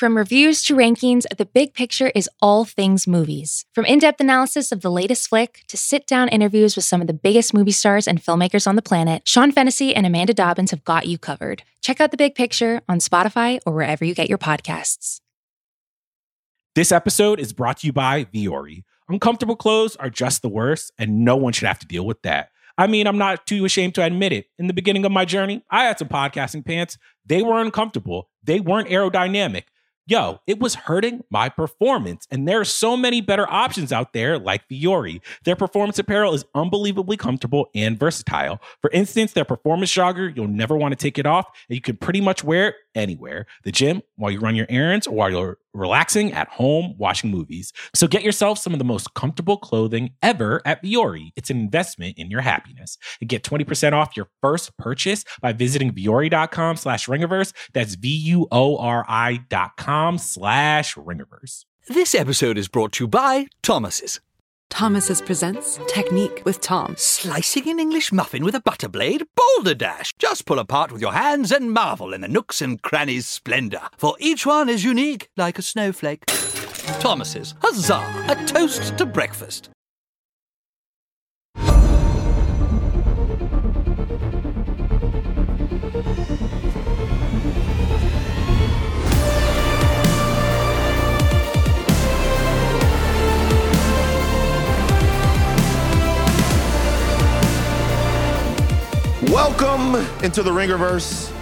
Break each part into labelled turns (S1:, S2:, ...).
S1: From reviews to rankings, The Big Picture is all things movies. From in depth analysis of the latest flick to sit down interviews with some of the biggest movie stars and filmmakers on the planet, Sean Fennessy and Amanda Dobbins have got you covered. Check out The Big Picture on Spotify or wherever you get your podcasts.
S2: This episode is brought to you by Vuori. Uncomfortable clothes are just the worst, and no one should have to deal with that. I mean, I'm not too ashamed to admit it. In the beginning of my journey, I had some podcasting pants. They were uncomfortable, they weren't aerodynamic yo, it was hurting my performance. And there are so many better options out there like Vuori. Their performance apparel is unbelievably comfortable and versatile. For instance, their performance jogger, you'll never want to take it off, and you can pretty much wear it anywhere the gym, while you run your errands, or while you're relaxing at home watching movies. So get yourself some of the most comfortable clothing ever at Vuori. It's an investment in your happiness. And get 20% off your first purchase by visiting vuori.com slash ringerverse. That's V-U-O-R-I dot com slash ringerverse.
S3: This episode is brought to you by Thomas's.
S4: Thomas's presents Technique with Tom.
S3: Slicing an English muffin with a butter blade? Boulder Dash! Just pull apart with your hands and marvel in the nooks and crannies' splendor, for each one is unique like a snowflake. Thomas's, huzzah! A toast to breakfast.
S5: Welcome into the Ringerverse.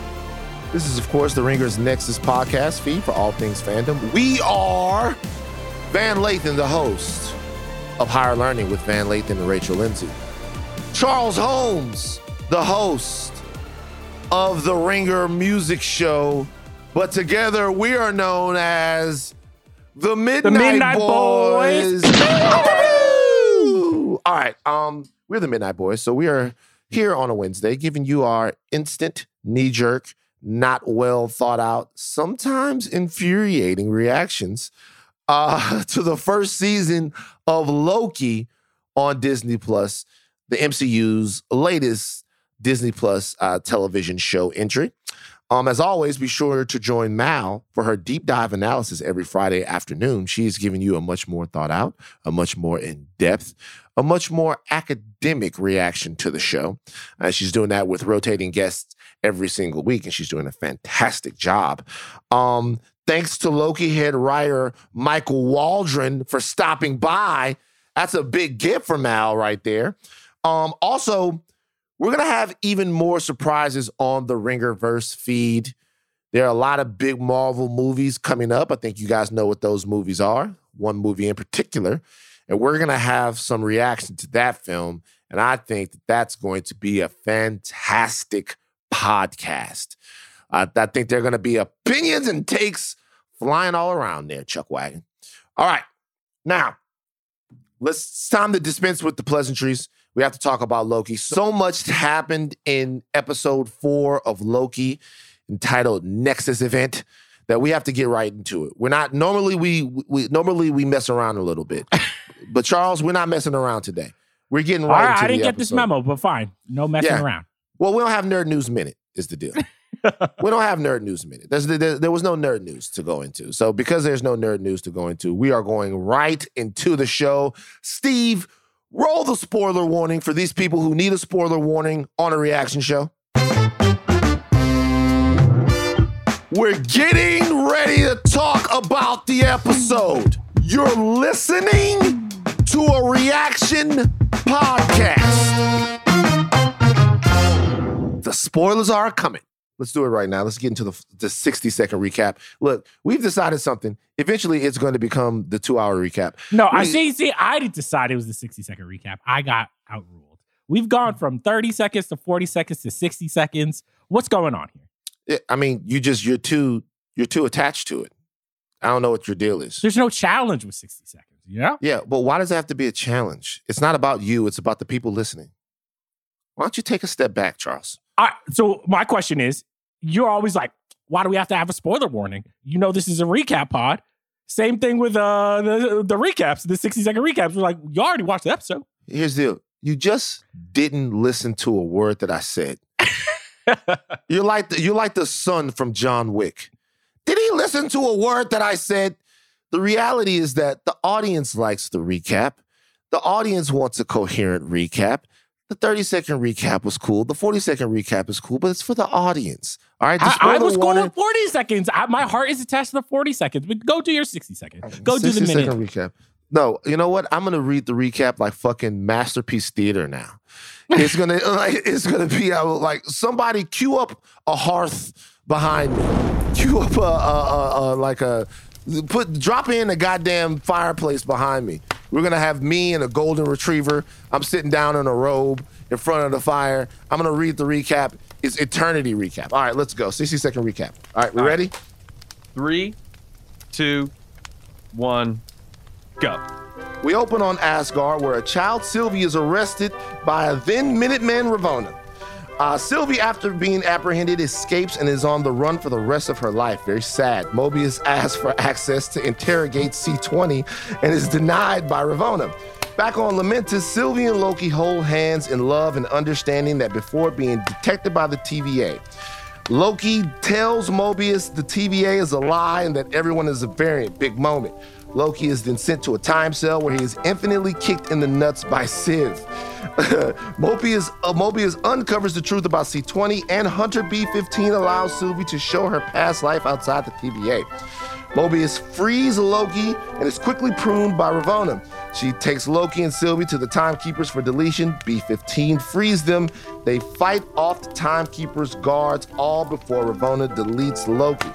S5: This is, of course, the Ringers Nexus podcast feed for all things fandom. We are Van Lathan, the host of Higher Learning with Van Lathan and Rachel Lindsay. Charles Holmes, the host of the Ringer Music Show. But together we are known as the Midnight,
S2: Midnight
S5: Boys.
S2: Boys.
S5: All right, um, we're the Midnight Boys, so we are here on a Wednesday, giving you our instant, knee jerk, not well thought out, sometimes infuriating reactions uh, to the first season of Loki on Disney Plus, the MCU's latest Disney Plus uh, television show entry. Um, as always, be sure to join Mal for her deep dive analysis every Friday afternoon. She's giving you a much more thought out, a much more in depth, a much more academic reaction to the show. Uh, she's doing that with rotating guests every single week, and she's doing a fantastic job. Um, thanks to Loki head writer Michael Waldron for stopping by. That's a big gift from Mal right there. Um, also, we're going to have even more surprises on the Ringerverse feed. There are a lot of big Marvel movies coming up. I think you guys know what those movies are. One movie in particular. And we're going to have some reaction to that film. And I think that that's going to be a fantastic podcast. Uh, I think there are going to be opinions and takes flying all around there, Chuck Wagon. All right. Now, let's it's time to dispense with the pleasantries. We have to talk about Loki. So much happened in episode four of Loki, entitled Nexus Event, that we have to get right into it. We're not normally we we normally we mess around a little bit, but Charles, we're not messing around today. We're getting right.
S2: right,
S5: into it.
S2: I didn't get this memo, but fine. No messing
S5: Yeah.
S2: around.
S5: Well, we don't have nerd news minute. Is the deal. we don't have nerd news minute. There's, there, there was no nerd news to go into. So because there's no nerd news to go into, we are going right into the show. Steve, roll the spoiler warning for these people who need a spoiler warning on a reaction show. We're getting ready to talk about the episode. You're listening to a reaction podcast. The spoilers are coming. Let's do it right now. Let's get into the, the 60 second recap. Look, we've decided something. Eventually, it's going to become the two hour recap.
S2: No, I see. See, I didn't decide it was the 60 second recap. I got outruled. We've gone from 30 seconds to 40 seconds to 60 seconds. What's going on here?
S5: Yeah, I mean, you just you're too you're too attached to it. I don't know what your deal is.
S2: There's no challenge with 60 seconds. Yeah.
S5: Yeah, but why does it have to be a challenge? It's not about you. It's about the people listening. Why don't you take a step back, Charles?
S2: I, so my question is, you're always like, why do we have to have a spoiler warning? You know, this is a recap pod. Same thing with uh the, the recaps, the 60 second recaps. We're like, you already watched the episode.
S5: Here's the deal. You just didn't listen to a word that I said. you're like the, you're like the son from John Wick. Did he listen to a word that I said? The reality is that the audience likes the recap. The audience wants a coherent recap. The 30 second recap was cool. The 40 second recap is cool, but it's for the audience. All right.
S2: I, I was
S5: warning.
S2: going 40 seconds. I, my heart is attached to the 40 seconds. But go do your 60 seconds. Go do the
S5: 60
S2: minute.
S5: second recap. No, you know what? I'm gonna read the recap like fucking masterpiece theater now. It's gonna like it's gonna be uh, like somebody cue up a hearth behind me. Cue up a, a, a, a like a put drop in a goddamn fireplace behind me. We're gonna have me and a golden retriever. I'm sitting down in a robe in front of the fire. I'm gonna read the recap. It's eternity recap. All right, let's go. 60 second recap. All right, we ready?
S6: Three, two, one, go.
S5: We open on Asgard, where a child Sylvie is arrested by a then Minuteman Ravonna. Uh, Sylvie, after being apprehended, escapes and is on the run for the rest of her life. Very sad. Mobius asks for access to interrogate C20 and is denied by Ravonna. Back on Lamentus, Sylvie and Loki hold hands in love and understanding that before being detected by the TVA, Loki tells Mobius the TVA is a lie and that everyone is a variant. Big moment. Loki is then sent to a time cell where he is infinitely kicked in the nuts by Sif. Mobius, uh, Mobius uncovers the truth about C20, and Hunter B15 allows Sylvie to show her past life outside the TVA. Mobius frees Loki and is quickly pruned by Ravonna. She takes Loki and Sylvie to the Timekeepers for deletion. B15 frees them. They fight off the Timekeepers guards all before Ravonna deletes Loki.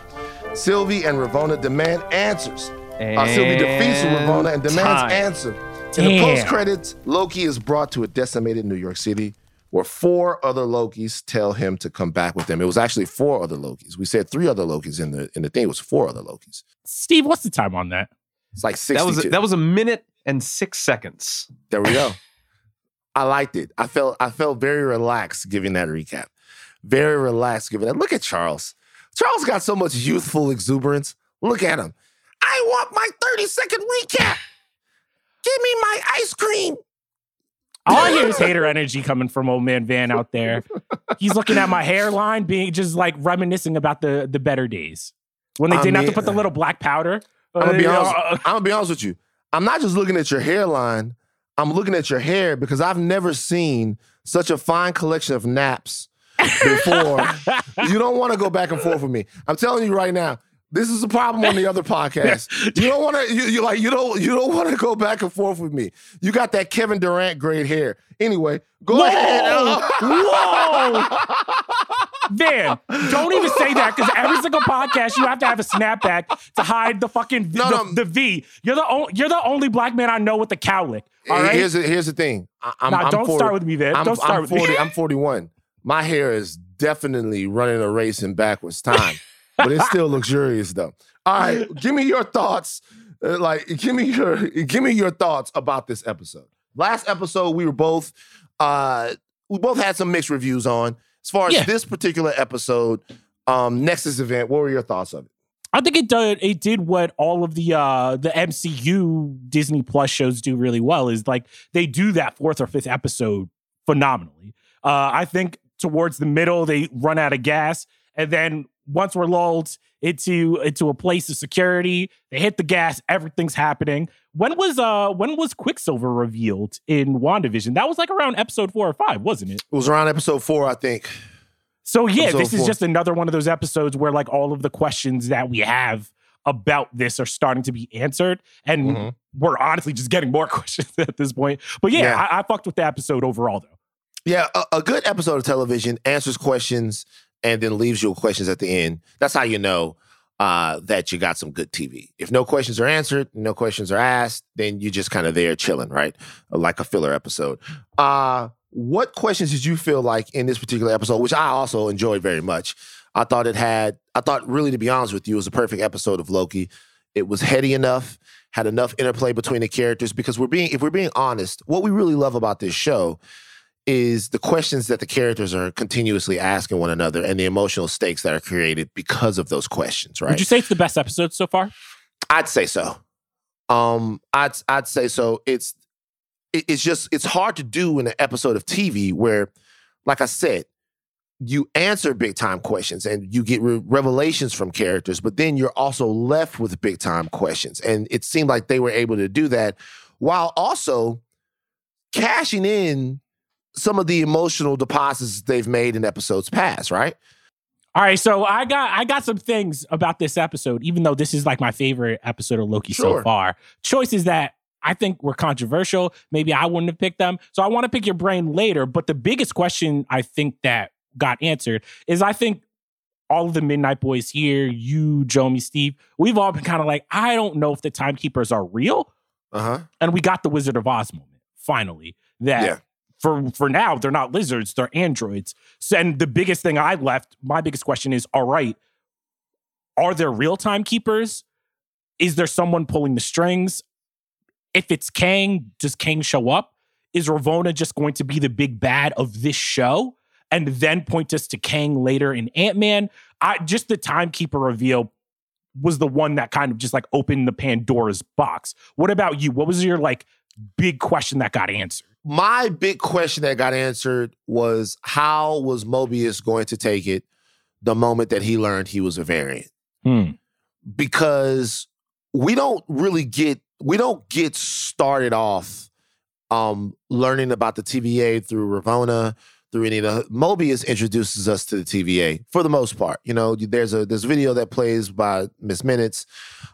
S5: Sylvie and Ravonna demand answers. Uh, Sylvie defeats
S6: And
S5: Ravonna and demands
S6: time.
S5: answer. In the post credits, Loki is brought to a decimated New York City where four other Lokis tell him to come back with them. It was actually four other Lokis. We said three other Lokis in the in the thing. It was four other Lokis.
S2: Steve, what's the time on that?
S5: It's like 62.
S6: That was that was a minute and six seconds.
S5: There we go. I liked it. I felt I felt very relaxed giving that recap. Very relaxed giving that. Look at Charles. Charles got so much youthful exuberance. Look at him. I want my 30 second recap. Give me my ice cream.
S2: All I hear is hater energy coming from old man Van out there. He's looking at my hairline, being just like reminiscing about the the better days when they
S5: I
S2: didn't have to put the little black powder.
S5: I'm gonna be
S2: Uh,
S5: honest.
S2: uh,
S5: I'm gonna be honest with you. I'm not just looking at your hairline. I'm looking at your hair because I've never seen such a fine collection of naps before. you don't want to go back and forth with me. I'm telling you right now. This is a problem on the other podcast. You don't want to. You, you like. You don't. You don't want to go back and forth with me. You got that Kevin Durant grade hair. Anyway, go
S2: Whoa!
S5: ahead.
S2: Whoa! Van, don't even say that because every single podcast you have to have a snapback to hide the fucking v,
S5: No,
S2: the,
S5: no.
S2: the V. You're the only you're the only black man I know with the cowlick. All right.
S5: Here's the, here's the thing. I,
S2: Nah,
S5: I'm
S2: don't
S5: 40
S2: start with me, Van.
S5: I'm,
S2: Don't start
S5: I'm
S2: with me.
S5: 40. I'm 41. My hair is definitely running a race in backwards time, but it's still luxurious though. All right, give me your thoughts. uh, like, give me your give me your thoughts about this episode. Last episode, we were both uh we both had some mixed reviews on. As far as
S2: Yeah.
S5: this particular episode, um, Nexus event, what were your thoughts of it?
S2: I think it did it did what all of the uh the MCU Disney Plus shows do really well is like they do that fourth or fifth episode phenomenally. Uh I think towards the middle they run out of gas and then once we're lulled into into a place of security, they hit the gas, everything's happening. When was uh when was Quicksilver revealed in WandaVision? That was like around episode 4 or 5, wasn't it?
S5: It was around episode four, I think.
S2: So yeah,
S5: Episode
S2: this is
S5: four.
S2: just another one of those episodes where like all of the questions that we have about this are starting to be answered, and
S5: Mhm.
S2: we're honestly just getting more questions at this point. But yeah,
S5: Yeah.
S2: I, I fucked with the episode overall though.
S5: Yeah, a, a good episode of television answers questions and then leaves you with questions at the end. That's how you know uh, that you got some good TV. If no questions are answered, no questions are asked, then you're just kind of there chilling, right? Like a filler episode. Uh, what questions did you feel like in this particular episode, which I also enjoyed very much? I thought it had, I thought really, to be honest with you, it was a perfect episode of Loki. It was heady enough, had enough interplay between the characters because we're being, if we're being honest, what we really love about this show is the questions that the characters are continuously asking one another and the emotional stakes that are created because of those questions, right?
S2: Would you say it's the best episode so far?
S5: I'd say so. Um, I'd I'd say so. It's it- it's just it's hard to do in an episode of TV where, like I said, you answer big time questions and you get re- revelations from characters, but then you're also left with big time questions. And it seemed like they were able to do that while also cashing in some of the emotional deposits they've made in episodes past, right?
S2: All right, so I got I got some things about this episode, even though this is like my favorite episode of Loki
S5: Sure.
S2: so far. Choices that I think were controversial. Maybe I wouldn't have picked them. So I want to pick your brain later. But the biggest question I think that got answered is I think all of the Midnight Boys here, you, Jomi, Steve, we've all been kind of like, I don't know if the timekeepers are real.
S5: Uh huh.
S2: And we got the Wizard of Oz moment, finally. That
S5: Yeah.
S2: For for now, they're not lizards, they're androids. So, and the biggest thing I left, my biggest question is, all right, are there real timekeepers? Is there someone pulling the strings? If it's Kang, does Kang show up? Is Ravonna just going to be the big bad of this show? And then point us to Kang later in Ant-Man? I just the timekeeper reveal was the one that kind of just like opened the Pandora's box. What about you? What was your like big question that got answered?
S5: My big question that got answered was how was Mobius going to take it the moment that he learned he was a variant?
S2: Hmm.
S5: because we don't really get we don't get started off um learning about the TVA through Ravonna through any of the Mobius introduces us to the TVA for the most part. You know, there's a there's a video that plays by Miss Minutes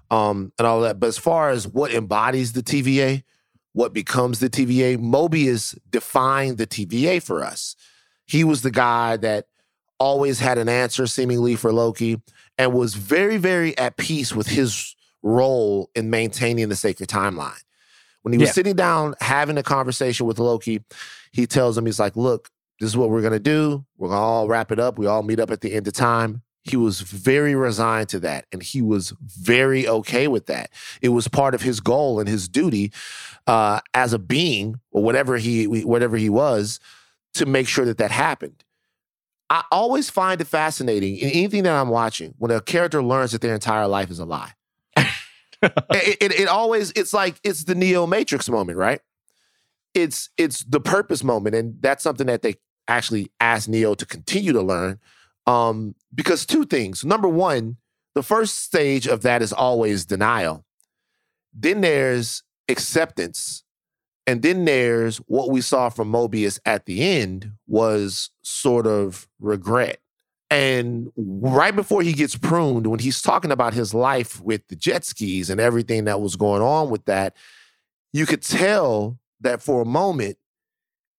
S5: um and all that. But as far as what embodies the TVA, what becomes the TVA, Mobius defined the TVA for us. He was the guy that always had an answer seemingly for Loki and was very, very at peace with his role in maintaining the sacred timeline. When he was
S2: Yeah.
S5: sitting down having a conversation with Loki, he tells him, he's like, look, this is what we're gonna do. We're gonna all wrap it up. We all meet up at the end of time. He was very resigned to that and he was very okay with that. It was part of his goal and his duty uh, as a being or whatever he whatever he was to make sure that that happened. I always find it fascinating in anything that I'm watching when a character learns that their entire life is a lie. it, it, it always it's like it's the Neo Matrix moment, right? It's it's the purpose moment, and that's something that they actually asked Neo to continue to learn. Um, because two things. Number one, the first stage of that is always denial. Then there's acceptance. And then there's what we saw from Mobius at the end was sort of regret. And right before he gets pruned, when he's talking about his life with the jet skis and everything that was going on with that, you could tell that for a moment,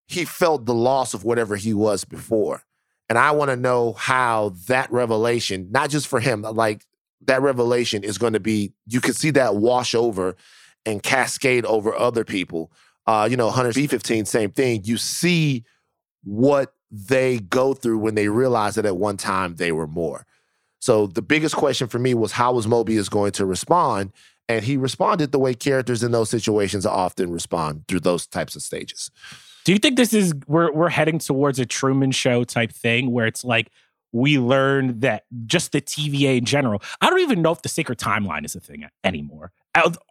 S5: he felt the loss of whatever he was before. And I want to know how that revelation, not just for him, like that revelation is going to be, you can see that wash over and cascade over other people. Uh, you know, Hunter's B15, same thing. You see what they go through when they realize that at one time they were more. So the biggest question for me was how was Mobius going to respond? And he responded the way characters in those situations often respond through those types of stages.
S2: Do you think this is we're we're heading towards a Truman Show type thing where it's like we learned that just the TVA in general. I don't even know if the sacred timeline is a thing anymore.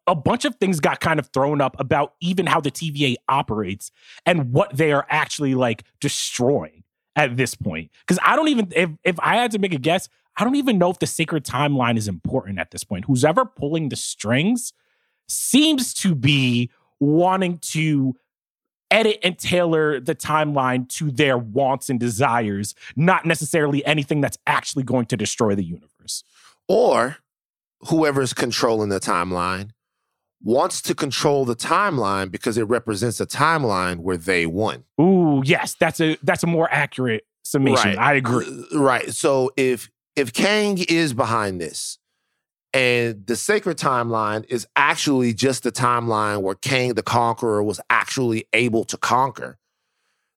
S2: A bunch of things got kind of thrown up about even how the TVA operates and what they are actually like destroying at this point. Because I don't even if if I had to make a guess, I don't even know if the sacred timeline is important at this point. Who's ever pulling the strings seems to be wanting to edit and tailor the timeline to their wants and desires, not necessarily anything that's actually going to destroy the universe.
S5: Or whoever's controlling the timeline wants to control the timeline because it represents a timeline where they won.
S2: Ooh, yes, that's a that's a more accurate summation. I agree.
S5: Right. So if if Kang is behind this and the sacred timeline is actually just the timeline where Kang the Conqueror was actually able to conquer,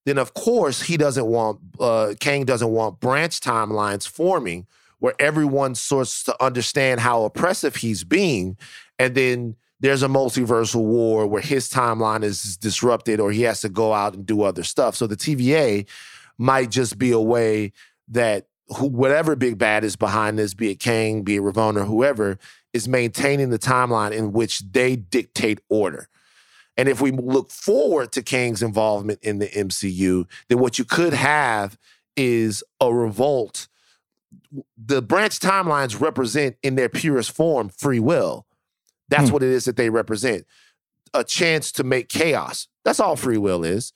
S5: then of course he doesn't want uh Kang doesn't want branch timelines forming where everyone starts to understand how oppressive he's being and then there's a multiversal war where his timeline is disrupted or he has to go out and do other stuff. So the TVA might just be a way that who, whatever big bad is behind this, be it Kang, be it Ravonna, whoever, is maintaining the timeline in which they dictate order. And if we look forward to Kang's involvement in the MCU, then what you could have is a revolt. The branch timelines represent in their purest form free will. That's
S2: Hmm.
S5: what it is that they represent. A chance to make chaos. That's all free will is.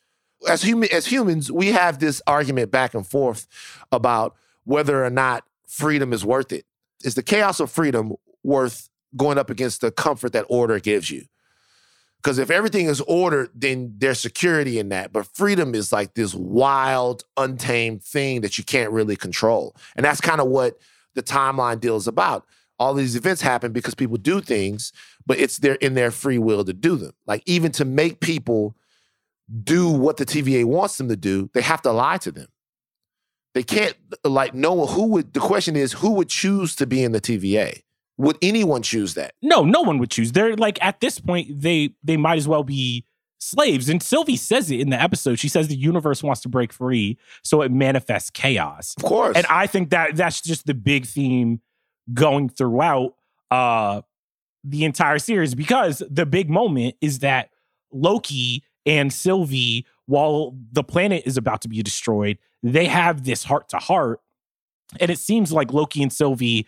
S5: As human as humans, we have this argument back and forth about whether or not freedom is worth it. Is the chaos of freedom worth going up against the comfort that order gives you? Because if everything is ordered, then there's security in that. But freedom is like this wild, untamed thing that you can't really control. And that's kind of what the timeline deal is about. All these events happen because people do things, but it's their in their free will to do them. Like even to make people do what the TVA wants them to do, they have to lie to them. They can't like know who would the question is who would choose to be in the TVA? Would anyone choose that?
S2: No, no one would choose. They're like at this point, they they might as well be slaves. And Sylvie says it in the episode. She says the universe wants to break free, so it manifests chaos.
S5: Of course.
S2: And I think that that's just the big theme going throughout uh the entire series because the big moment is that Loki and Sylvie, while the planet is about to be destroyed, they have this heart to heart. And it seems like Loki and Sylvie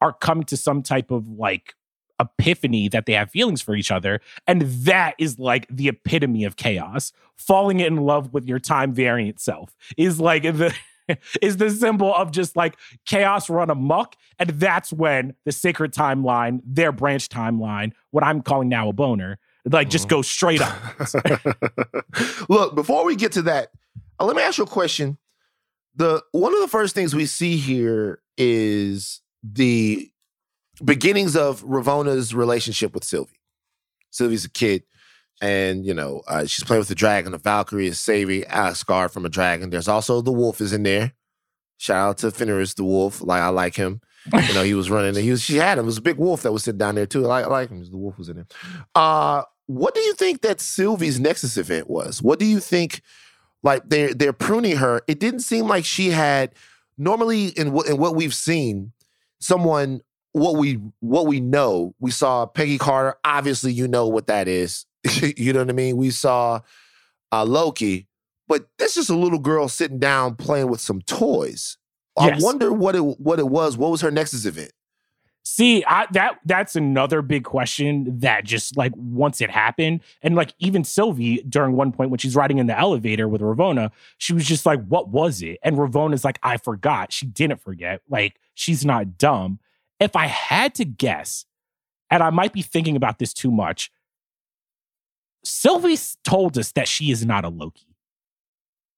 S2: are coming to some type of like epiphany that they have feelings for each other. And that is like the epitome of chaos. Falling in love with your time variant self is like the is the symbol of just like chaos run amok. And that's when the sacred timeline, their branch timeline, what I'm calling now a boner, like just goes straight up.
S5: Look, before we get to that, uh, let me ask you a question. The one of the first things we see here is the beginnings of Ravonna's relationship with Sylvie. Sylvie's a kid, and you know uh, she's playing with the dragon. The Valkyrie is saving Asgard from a dragon. There's also the wolf is in there. Shout out to Fenris the wolf. Like I like him. You know he was running. He was she had him. It was a big wolf that was sitting down there too. I, I like him. The wolf was in there. Uh, what do you think that Sylvie's Nexus event was? What do you think? Like they're they're pruning her. It didn't seem like she had. Normally, in what in what we've seen, someone what we what we know. We saw Peggy Carter. Obviously, you know what that is. you know what I mean. We saw uh, Loki, but this is a little girl sitting down playing with some toys.
S2: Yes.
S5: I wonder what it what it was. What was her Nexus event?
S2: See, I, that that's another big question that just like once it happened, and like even Sylvie during one point when she's riding in the elevator with Ravonna, she was just like, "What was it?" And Ravonna's like, "I forgot." She didn't forget. Like she's not dumb. If I had to guess, and I might be thinking about this too much, Sylvie told us that she is not a Loki.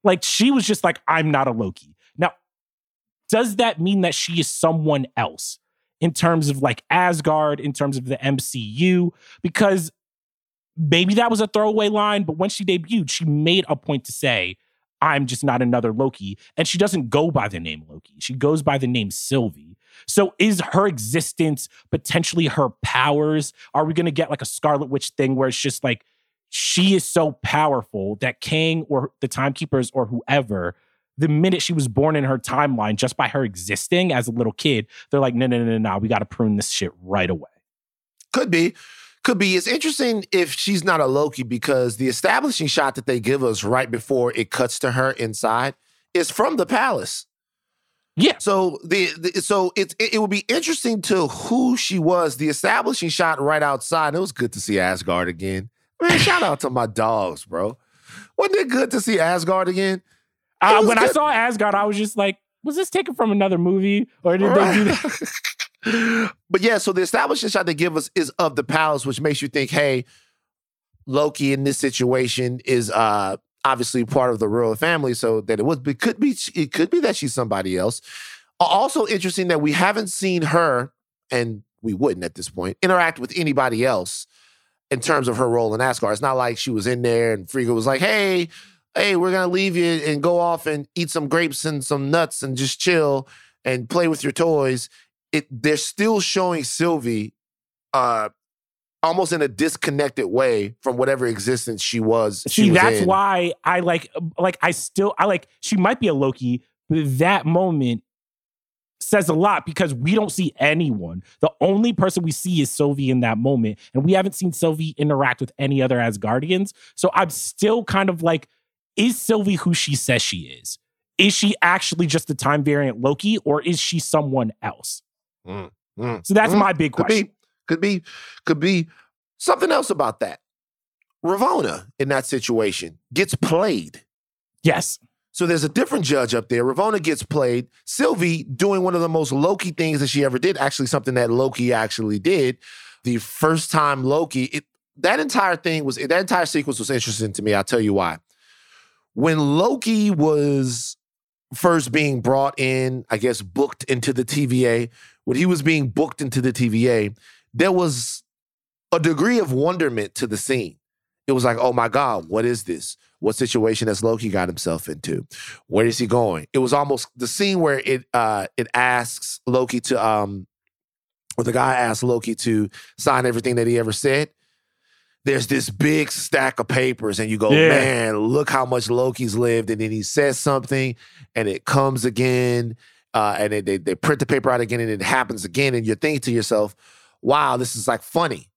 S2: Like she was just like, "I'm not a Loki." Now, does that mean that she is someone else? In terms of like Asgard, in terms of the MCU, because maybe that was a throwaway line, but when she debuted, she made a point to say, I'm just not another Loki. And she doesn't go by the name Loki. She goes by the name Sylvie. So is her existence potentially her powers? Are we going to get like a Scarlet Witch thing where it's just like she is so powerful that Kang or the Timekeepers or whoever the minute she was born in her timeline, just by her existing as a little kid, they're like, no, no, no, no, no, we got to prune this shit right away.
S5: Could be. Could be. It's interesting if she's not a Loki because the establishing shot that they give us right before it cuts to her inside is from the palace.
S2: Yeah.
S5: So the, the so it, it it would be interesting to who she was. The establishing shot right outside. It was good to see Asgard again. Man, shout out to my dogs, bro. Wasn't it good to see Asgard again?
S2: Uh, when I saw Asgard, I was just like, was this taken from another movie? Or did they do that?
S5: but yeah, so the establishment shot they give us is of the palace, which makes you think, hey, Loki in this situation is uh obviously part of the royal family, so that it was it could be it could be that she's somebody else. Also interesting that we haven't seen her, and we wouldn't at this point, interact with anybody else in terms of her role in Asgard. It's not like she was in there and Frigga was like, hey, hey, we're gonna leave you and go off and eat some grapes and some nuts and just chill and play with your toys. It they're still showing Sylvie uh almost in a disconnected way from whatever existence she was. she
S2: See,
S5: was
S2: that's
S5: in.
S2: why I like, like, I still, I like, she might be a Loki, but that moment says a lot because we don't see anyone. The only person we see is Sylvie in that moment, and we haven't seen Sylvie interact with any other Asgardians. So I'm still kind of like, is Sylvie who she says she is? is she actually just the time variant Loki or is she someone else?
S5: Mm,
S2: So that's
S5: mm.
S2: my big question.
S5: Could be, could be, could be something else about that. Ravonna in that situation gets played.
S2: Yes.
S5: So there's a different judge up there. Ravonna gets played. Sylvie doing one of the most Loki things that she ever did, actually something that Loki actually did. The first time Loki, it, that entire thing was that entire sequence was interesting to me. I'll tell you why. When Loki was first being brought in, I guess booked into the TVA, when he was being booked into the TVA, there was a degree of wonderment to the scene. It was like, oh my God, what is this? What situation has Loki got himself into? Where is he going? It was almost the scene where it uh it asks Loki to um or the guy asks Loki to sign everything that he ever said. There's this big stack of papers, and you go,
S2: Yeah.
S5: man, look how much Loki's lived. And then he says something, and it comes again, uh, and they, they they print the paper out again, and it happens again, and you're thinking to yourself, wow, this is like funny.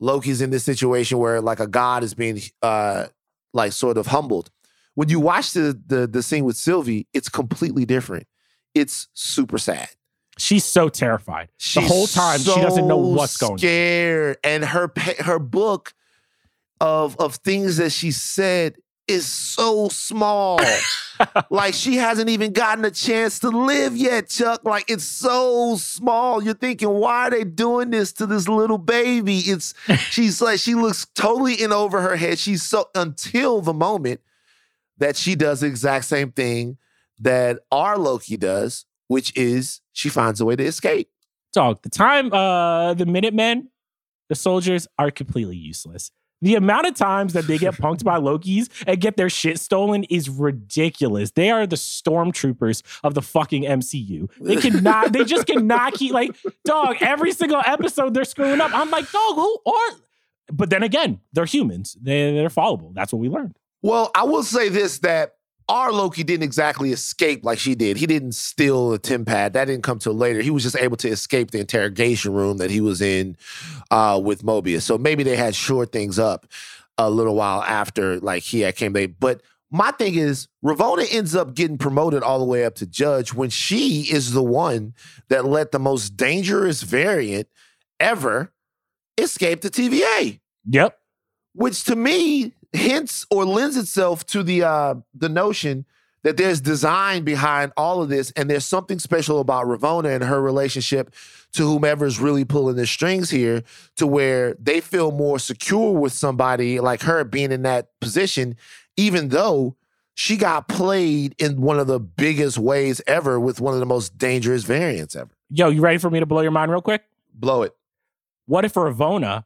S5: Loki's in this situation where like a god is being uh like sort of humbled. When you watch the the the scene with Sylvie, it's completely different. It's super sad.
S2: She's so terrified. the whole time she doesn't know what's going on.
S5: Scared, and her her book of of things that she said is so small. like she hasn't even gotten a chance to live yet, Chuck. Like it's so small. You're thinking, why are they doing this to this little baby? It's she's like she looks totally in over her head. She's so until the moment that she does the exact same thing that our Loki does, which is she finds a way to escape.
S2: Dog, the time uh the Minutemen, the soldiers are completely useless. The amount of times that they get punked by Lokis and get their shit stolen is ridiculous. They are the stormtroopers of the fucking MCU. They cannot, they just cannot keep like, dog, every single episode they're screwing up. I'm like, dog, who are but then again, they're humans. They, they're fallible. That's what we learned.
S5: Well, I will say this that our Loki didn't exactly escape like she did. He didn't steal a TemPad. That didn't come till later. He was just able to escape the interrogation room that he was in uh, with Mobius. So maybe they had shored things up a little while after like he had came. They but my thing is Ravonna ends up getting promoted all the way up to judge when she is the one that let the most dangerous variant ever escape the TVA
S2: Yep.
S5: which to me hints or lends itself to the uh the notion that there's design behind all of this and there's something special about Ravonna and her relationship to whomever's really pulling the strings here to where they feel more secure with somebody like her being in that position even though she got played in one of the biggest ways ever with one of the most dangerous variants ever.
S2: Yo, you ready for me to blow your mind real quick?
S5: Blow it.
S2: what if Ravonna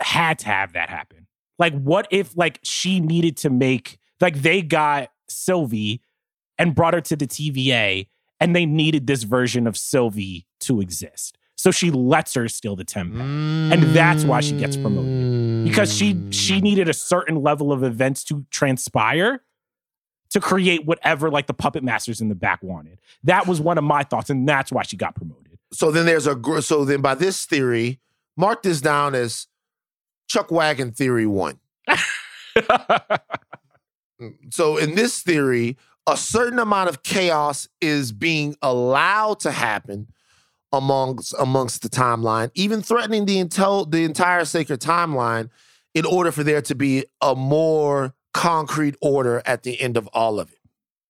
S2: had to have that happen? Like, what if like she needed to make like they got Sylvie and brought her to the TVA and they needed this version of Sylvie to exist. So she lets her steal the TemPad. And that's why she gets promoted. Because she she mm. needed a certain level of events to transpire to create whatever like the puppet masters in the back wanted. That was one of my thoughts, and that's why she got promoted.
S5: So then there's a gr- so then by this theory, mark this down as Chuck Wagon theory one. Mm, so in this theory, a certain amount of chaos is being allowed to happen amongst amongst the timeline, even threatening the intel the entire sacred timeline, in order for there to be a more concrete order at the end of all of it.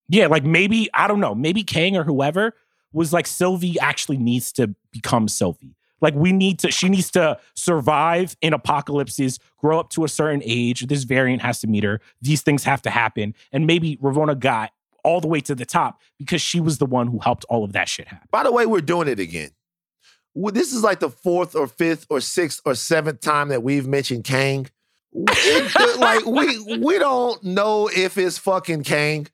S2: Yeah, like maybe, I don't know, maybe Kang or whoever was like, Sylvie actually needs to become Sylvie. Like, we need to, she needs to survive in apocalypses, grow up to a certain age. This variant has to meet her. These things have to happen. And maybe Ravonna got all the way to the top because she was the one who helped all of that shit happen.
S5: By the way, we're doing it again. This is like the fourth or fifth or sixth or seventh time that we've mentioned Kang. It- like we we don't know if it's fucking Kang.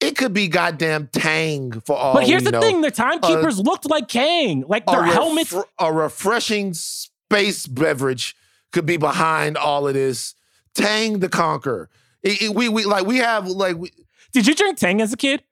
S5: It could be goddamn Tang for all
S2: but here's the
S5: know.
S2: thing the timekeepers looked like Kang. Like their
S5: a, ref-
S2: helmets.
S5: a refreshing space beverage could be behind all of this. Tang the Conqueror. It- it- we we like we have like we,
S2: Did you drink Tang as a kid?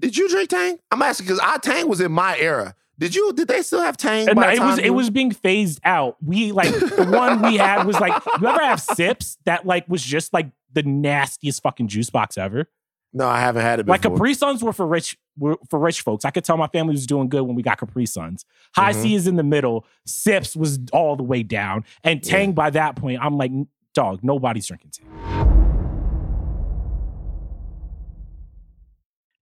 S5: did you drink Tang? I'm asking because our Tang was in my era. Did you? Did they still have Tang?
S2: And
S5: by the
S2: it was
S5: time
S2: it was being phased out. We like the one we had was like you ever have sips that like was just like the nastiest fucking juice box ever.
S5: No, I haven't had it
S2: Like. Capri Suns were for rich were for rich folks. I could tell my family was doing good when we got Capri Suns. High
S5: Mhm.
S2: C is in the middle. Sips was all the way down, and Tang by that point, I'm like, dog, nobody's drinking Tang.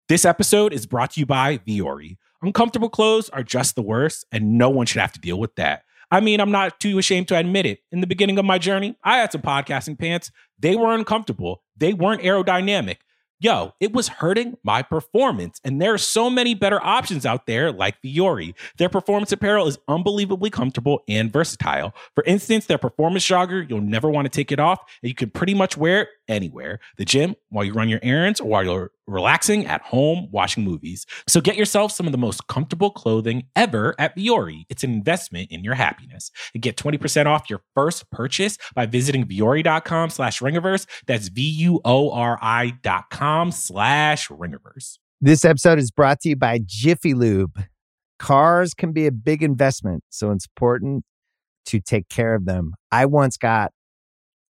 S2: This episode is brought to you by Vuori. Uncomfortable clothes are just the worst, and no one should have to deal with that. I mean, I'm not too ashamed to admit it. In the beginning of my journey, I had some podcasting pants. They were uncomfortable, they weren't aerodynamic. Yo, it was hurting my performance. And there are so many better options out there like Vuori. Their performance apparel is unbelievably comfortable and versatile. For instance, their performance jogger, you'll never want to take it off, and you can pretty much wear it anywhere the gym, while you run your errands, or while you're relaxing at home watching movies. So get yourself some of the most comfortable clothing ever at Vuori. It's an investment in your happiness. And get 20% off your first purchase by visiting Vuori.com slash Ringerverse. That's V-U-O-R-I dot com slash Ringerverse.
S7: This episode is brought to you by Jiffy Lube. Cars can be a big investment, so it's important to take care of them. I once got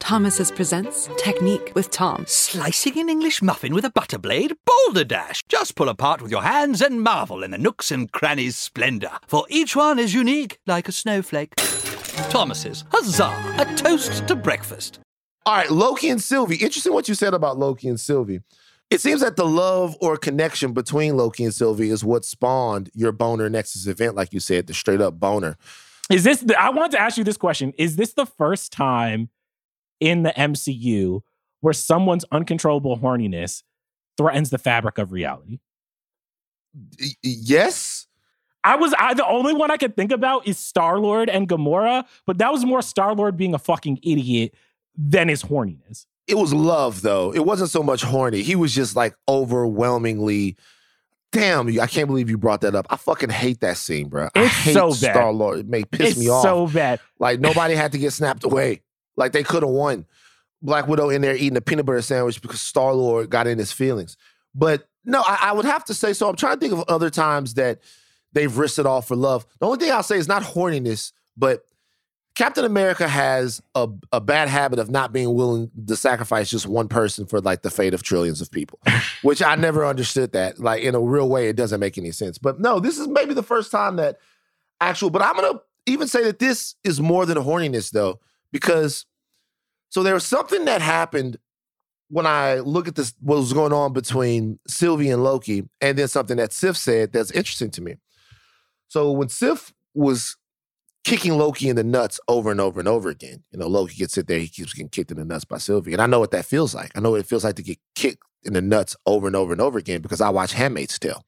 S4: Thomas's presents Technique with Tom.
S3: Slicing an English muffin with a butter blade? Boulder Dash! Just pull apart with your hands and marvel in the nooks and crannies' splendor, for each one is unique like a snowflake. Thomas's, huzzah! A toast to breakfast.
S5: All right, Loki and Sylvie. Interesting what you said about Loki and Sylvie. It seems that the love or connection between Loki and Sylvie is what spawned your boner Nexus event, like you said, the straight up boner.
S2: Is this, the, I wanted to ask you this question. Is this the first time in the MCU where someone's uncontrollable horniness threatens the fabric of reality?
S5: Yes.
S2: I was I, the only one I could think about is Star Lord and Gamora, but that was more Star Lord being a fucking idiot than his horniness.
S5: It was love, though. It wasn't so much horny. He was just like overwhelmingly. Damn, I can't believe you brought that up. I fucking hate that scene, bro. I
S2: It's
S5: hate
S2: so bad.
S5: Star Lord. It may piss
S2: it's
S5: me off.
S2: so bad.
S5: Like nobody had to get snapped away. Like they could have won. Black Widow in there eating a peanut butter sandwich because Star Lord got in his feelings. But no, I, I would have to say so. I'm trying to think of other times that they've risked it all for love. The only thing I'll say is not horniness, but Captain America has a, a bad habit of not being willing to sacrifice just one person for like the fate of trillions of people, which I never understood that. Like in a real way, it doesn't make any sense. But no, this is maybe the first time that actual, but I'm gonna even say that this is more than a horniness though, because so there was something that happened when I look at this, what was going on between Sylvie and Loki, and then something that Sif said that's interesting to me. So when Sif was kicking Loki in the nuts over and over and over again, you know, Loki gets sit there, he keeps getting kicked in the nuts by Sylvie. And I know what that feels like. I know what it feels like to get kicked in the nuts over and over and over again because I watch Handmaid's Tale.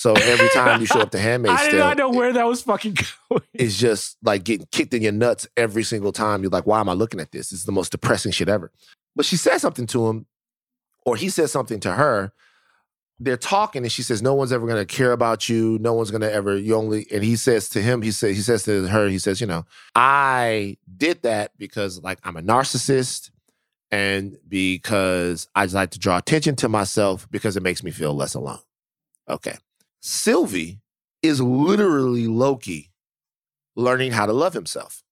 S5: So every time you show up to Handmaid's
S2: I did not know where that was fucking going.
S5: it's just like getting kicked in your nuts every single time. You're like, why am I looking at this? This is the most depressing shit ever. But she said something to him, or he said something to her. They're talking, and she says, "No one's ever gonna care about you. No one's gonna ever. You only." And he says to him, he says, he says to her, he says, "You know, I did that because like I'm a narcissist, and because I just like to draw attention to myself because it makes me feel less alone." Okay, Sylvie is literally Loki learning how to love himself.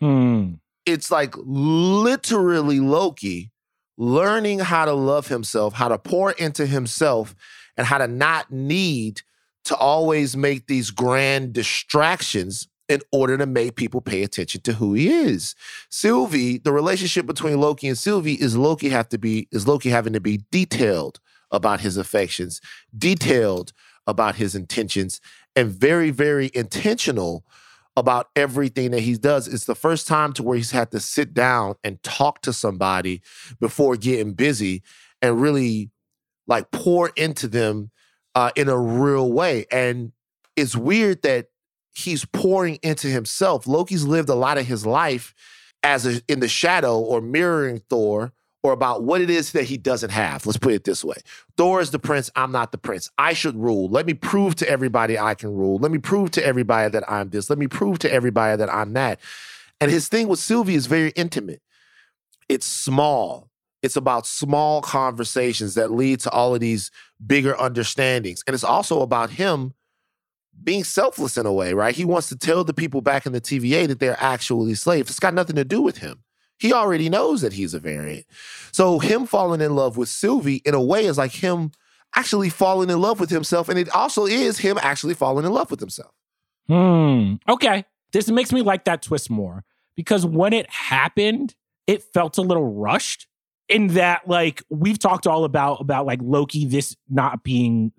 S2: Hmm.
S5: It's like literally Loki learning how to love himself, how to pour into himself, and how to not need to always make these grand distractions in order to make people pay attention to who he is. Sylvie, the relationship between Loki and Sylvie is Loki have to be is Loki having to be detailed about his affections, detailed about his intentions, and very, very intentional about everything that he does. It's the first time to where he's had to sit down and talk to somebody before getting busy and really like pour into them uh, in a real way. And it's weird that he's pouring into himself. Loki's lived a lot of his life as a, in the shadow or mirroring Thor or about what it is that he doesn't have. Let's put it this way Thor is the prince. I'm not the prince. I should rule. Let me prove to everybody I can rule. Let me prove to everybody that I'm this. Let me prove to everybody that I'm that. And his thing with Sylvie is very intimate. It's small. It's about small conversations that lead to all of these bigger understandings. And it's also about him being selfless in a way, right? He wants to tell the people back in the TVA that they're actually slaves. It's got nothing to do with him. He already knows that he's a variant. So him falling in love with Sylvie in a way is like him actually falling in love with himself. And it also is him actually falling in love with himself.
S2: Hmm. Okay. This makes me like that twist more because when it happened, it felt a little rushed in that like we've talked all about about like Loki this not being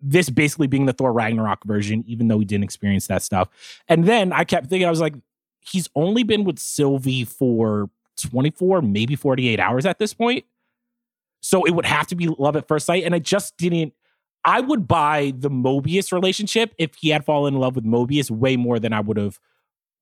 S2: this basically being the Thor Ragnarok version even though we didn't experience that stuff. And then I kept thinking I was like he's only been with Sylvie for 24 maybe 48 hours at this point. So it would have to be love at first sight and I just didn't I would buy the Mobius relationship if he had fallen in love with Mobius way more than I would have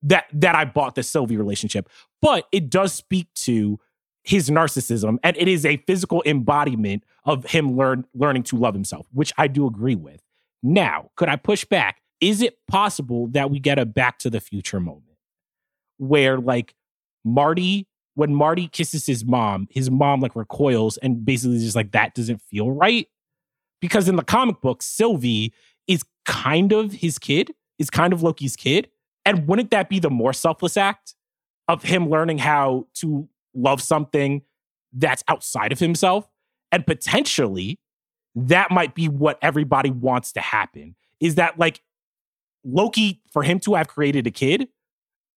S2: that that I bought the Sylvie relationship. But it does speak to his narcissism and it is a physical embodiment of him learn learning to love himself, which I do agree with. Now, could I push back? Is it possible that we get a back to the future moment where like Marty when Marty kisses his mom, his mom like recoils and basically just like that doesn't feel right? Because in the comic book, Sylvie is kind of his kid, is kind of Loki's kid. And wouldn't that be the more selfless act of him learning how to love something that's outside of himself? And potentially that might be what everybody wants to happen is that like Loki, for him to have created a kid,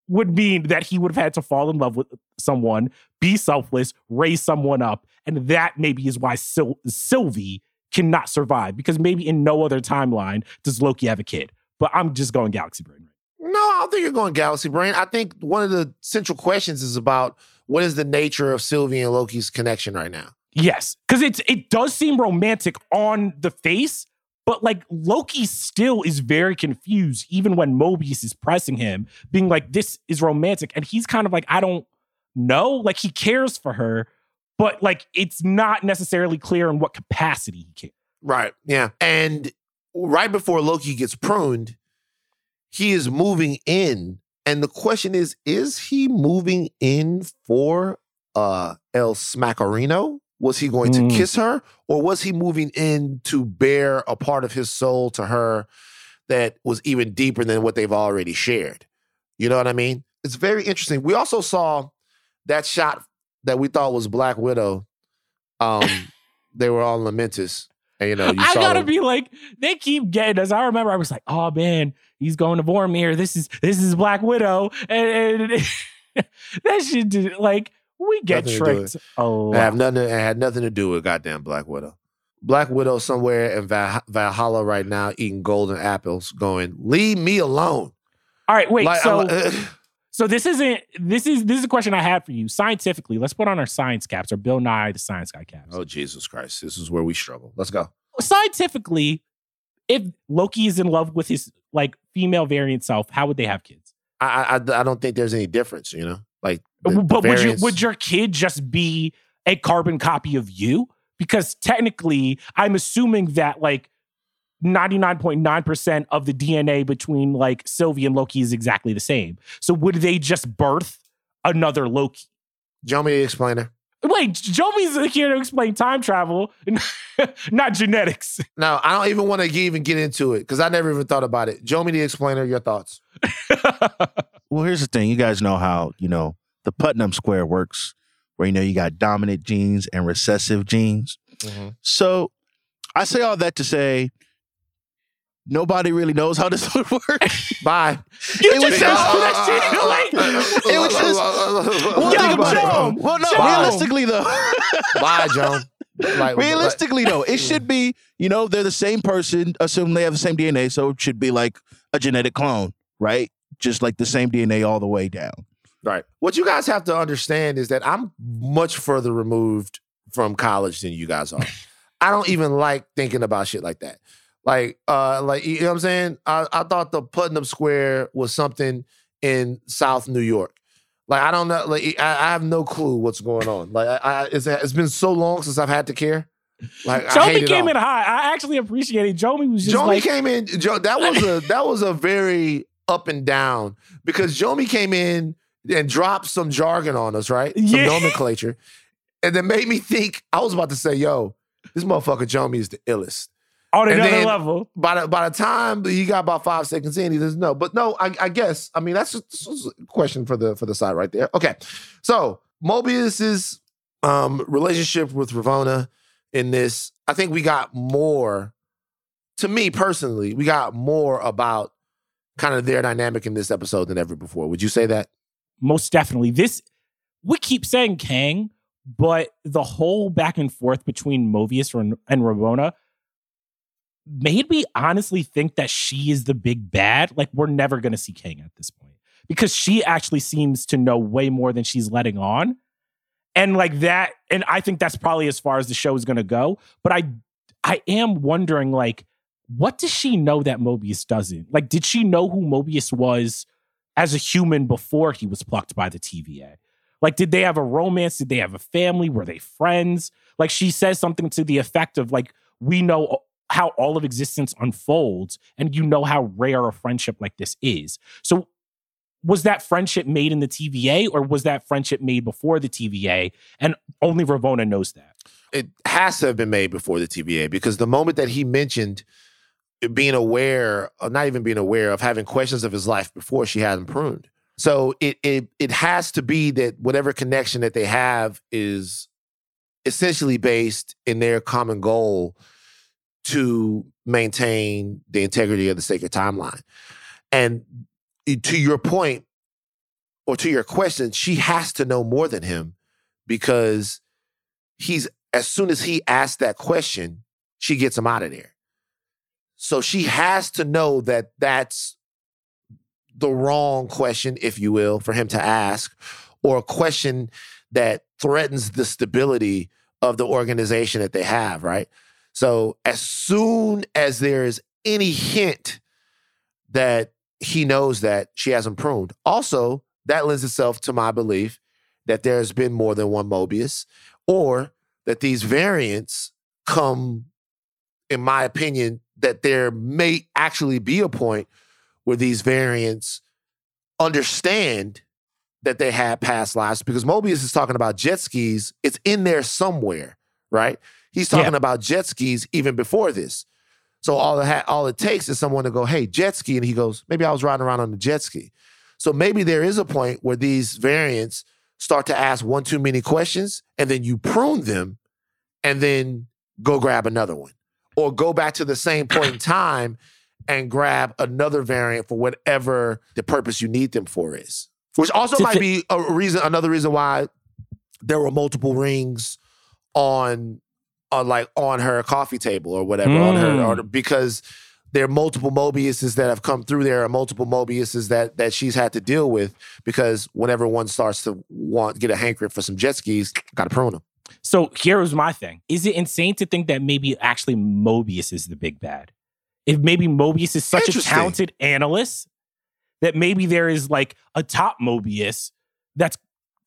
S2: would mean that he would have had to fall in love with someone, be selfless, raise someone up. And that maybe is why Syl- Sylvie cannot survive because maybe in no other timeline does Loki have a kid. But I'm just going galaxy brain.
S5: No, I don't think you're going galaxy brain. I think one of the central questions is about what is the nature of Sylvie and Loki's connection right now.
S2: Yes, because it's it does seem romantic on the face, but like Loki still is very confused, even when Mobius is pressing him, being like, "This is romantic," and he's kind of like, "I don't know." Like he cares for her, but like it's not necessarily clear in what capacity he cares.
S5: Right. Yeah. And right before Loki gets pruned, he is moving in. And the question is, is he moving in for uh El Smackarino? Was he going
S2: Mm.
S5: to kiss her? Or was he moving in to bear a part of his soul to her that was even deeper than what they've already shared? You know what I mean? It's very interesting. We also saw that shot that we thought was Black Widow. Um, they were all lamentous. And you know, you
S2: I gotta
S5: them-
S2: be like, they keep getting us. I remember I was like, "Oh man, he's going to Vormir. This is this is Black Widow," and, and that shit did like we get
S5: Nothing to
S2: tricked a lot.
S5: It have nothing. It had nothing to do with goddamn Black Widow. Black Widow somewhere in Val- Valhalla right now eating golden apples, going, "Leave me alone."
S2: All right, wait.
S5: Like,
S2: so
S5: I'm-
S2: So this isn't this is this is a question I had for you. Scientifically, let's put on our science caps or Bill Nye the science guy caps.
S5: oh Jesus Christ, this is where we struggle. Let's go.
S2: Scientifically, if Loki is in love with his like female variant self, how would they have kids?
S5: I I, I don't think there's any difference. You know, like, the- the
S2: but would you would your kid just be a carbon copy of you? Because technically, I'm assuming that like 99.9% of the DNA between like Sylvie and Loki is exactly the same. So would they just birth another Loki?
S5: Do you want me to explain it?
S2: Wait, Jomi's here to explain time travel, not genetics.
S5: No, I don't even want to even get into it because I never even thought about it. Joe the explainer. Your thoughts?
S8: Well, here's the thing. You guys know how, you know, the Putnam square works, where, you know, you got dominant genes and recessive genes. Mm-hmm. So I say all that to say nobody really knows how this would work.
S5: Bye.
S2: You
S8: It was
S2: just
S8: just-
S2: that shit, like-
S8: It was just- Well,
S2: Yo,
S8: think about
S2: Joe,
S8: it. Well, no,
S2: Joe.
S8: realistically, though.
S5: Bye, Joe. Like,
S8: Realistically, though, it should be, you know, they're the same person, assume they have the same DNA, so it should be like a genetic clone, right? just like the same DNA all the way down.
S5: Right. What you guys have to understand is that I'm much further removed from college than you guys are. I don't even like thinking about shit like that. Like, uh, like you know what I'm saying? I, I thought the Putnam Square was something in South New York. Like, I don't know. Like, I, I have no clue what's going on. Like, I, I, it's, it's been so long since I've had to care. Like,
S2: Jomi came in high. I actually appreciate it. Jomi was just
S5: Jomi
S2: like,
S5: came in. Jo, that was a that was a very up and down because Jomi came in and dropped some jargon on us, right? Some
S2: Yeah.
S5: nomenclature, and then made me think. I was about to say, "Yo, this motherfucker Jomi is the illest."
S2: on
S5: and
S2: another level.
S5: By the by the time he got about five seconds in, he doesn't know. But no, I, I guess I mean that's just, a question for the for the side right there. Okay, so Mobius's um, relationship with Ravonna in this, I think we got more. To me personally, we got more about kind of their dynamic in this episode than ever before. Would you say that?
S2: Most definitely. This we keep saying Kang, but the whole back and forth between Mobius and, and Ravonna made me honestly think that she is the big bad. Like we're never going to see Kang at this point because she actually seems to know way more than she's letting on. And like that, and I think that's probably as far as the show is going to go. But I, I am wondering, like, what does she know that Mobius doesn't? Like, did she know who Mobius was as a human before he was plucked by the TVA? Like, did they have a romance? Did they have a family? Were they friends? Like, she says something to the effect of, like, we know how all of existence unfolds, and you know how rare a friendship like this is. So, was that friendship made in the TVA, or was that friendship made before the TVA? And only Ravonna knows that.
S5: It has to have been made before the TVA because the moment that he mentioned being aware, or not even being aware of having questions of his life before she had him pruned. So it it it has to be that whatever connection that they have is essentially based in their common goal to maintain the integrity of the sacred timeline. And to your point, or to your question, she has to know more than him because he's as soon as he asks that question, she gets him out of there. So she has to know that that's the wrong question, if you will, for him to ask, or a question that threatens the stability of the organization that they have, right? So as soon as there is any hint that he knows that she hasn't pruned, also that lends itself to my belief that there's been more than one Mobius, or that these variants come, in my opinion, that there may actually be a point where these variants understand that they had past lives because Mobius is talking about jet skis. It's in there somewhere, right? He's talking
S2: Yeah.
S5: about jet skis even before this. So all it ha- all it takes is someone to go, "Hey, jet ski," and he goes, "Maybe I was riding around on the jet ski." So maybe there is a point where these variants start to ask one too many questions, and then you prune them, and then go grab another one, or go back to the same point in time and grab another variant for whatever the purpose you need them for is. Which also might be a reason, another reason why there were multiple rings on, on like on her coffee table or whatever on her,
S2: Mm.
S5: or, because there are multiple Mobiuses that have come through. There are multiple Mobiuses that that she's had to deal with because whenever one starts to want get a hankering for some jet skis, got to prune them.
S2: So here was my thing. Is it insane to think that maybe actually Mobius is the big bad? If maybe Mobius is such a talented analyst that maybe there is like a top Mobius that's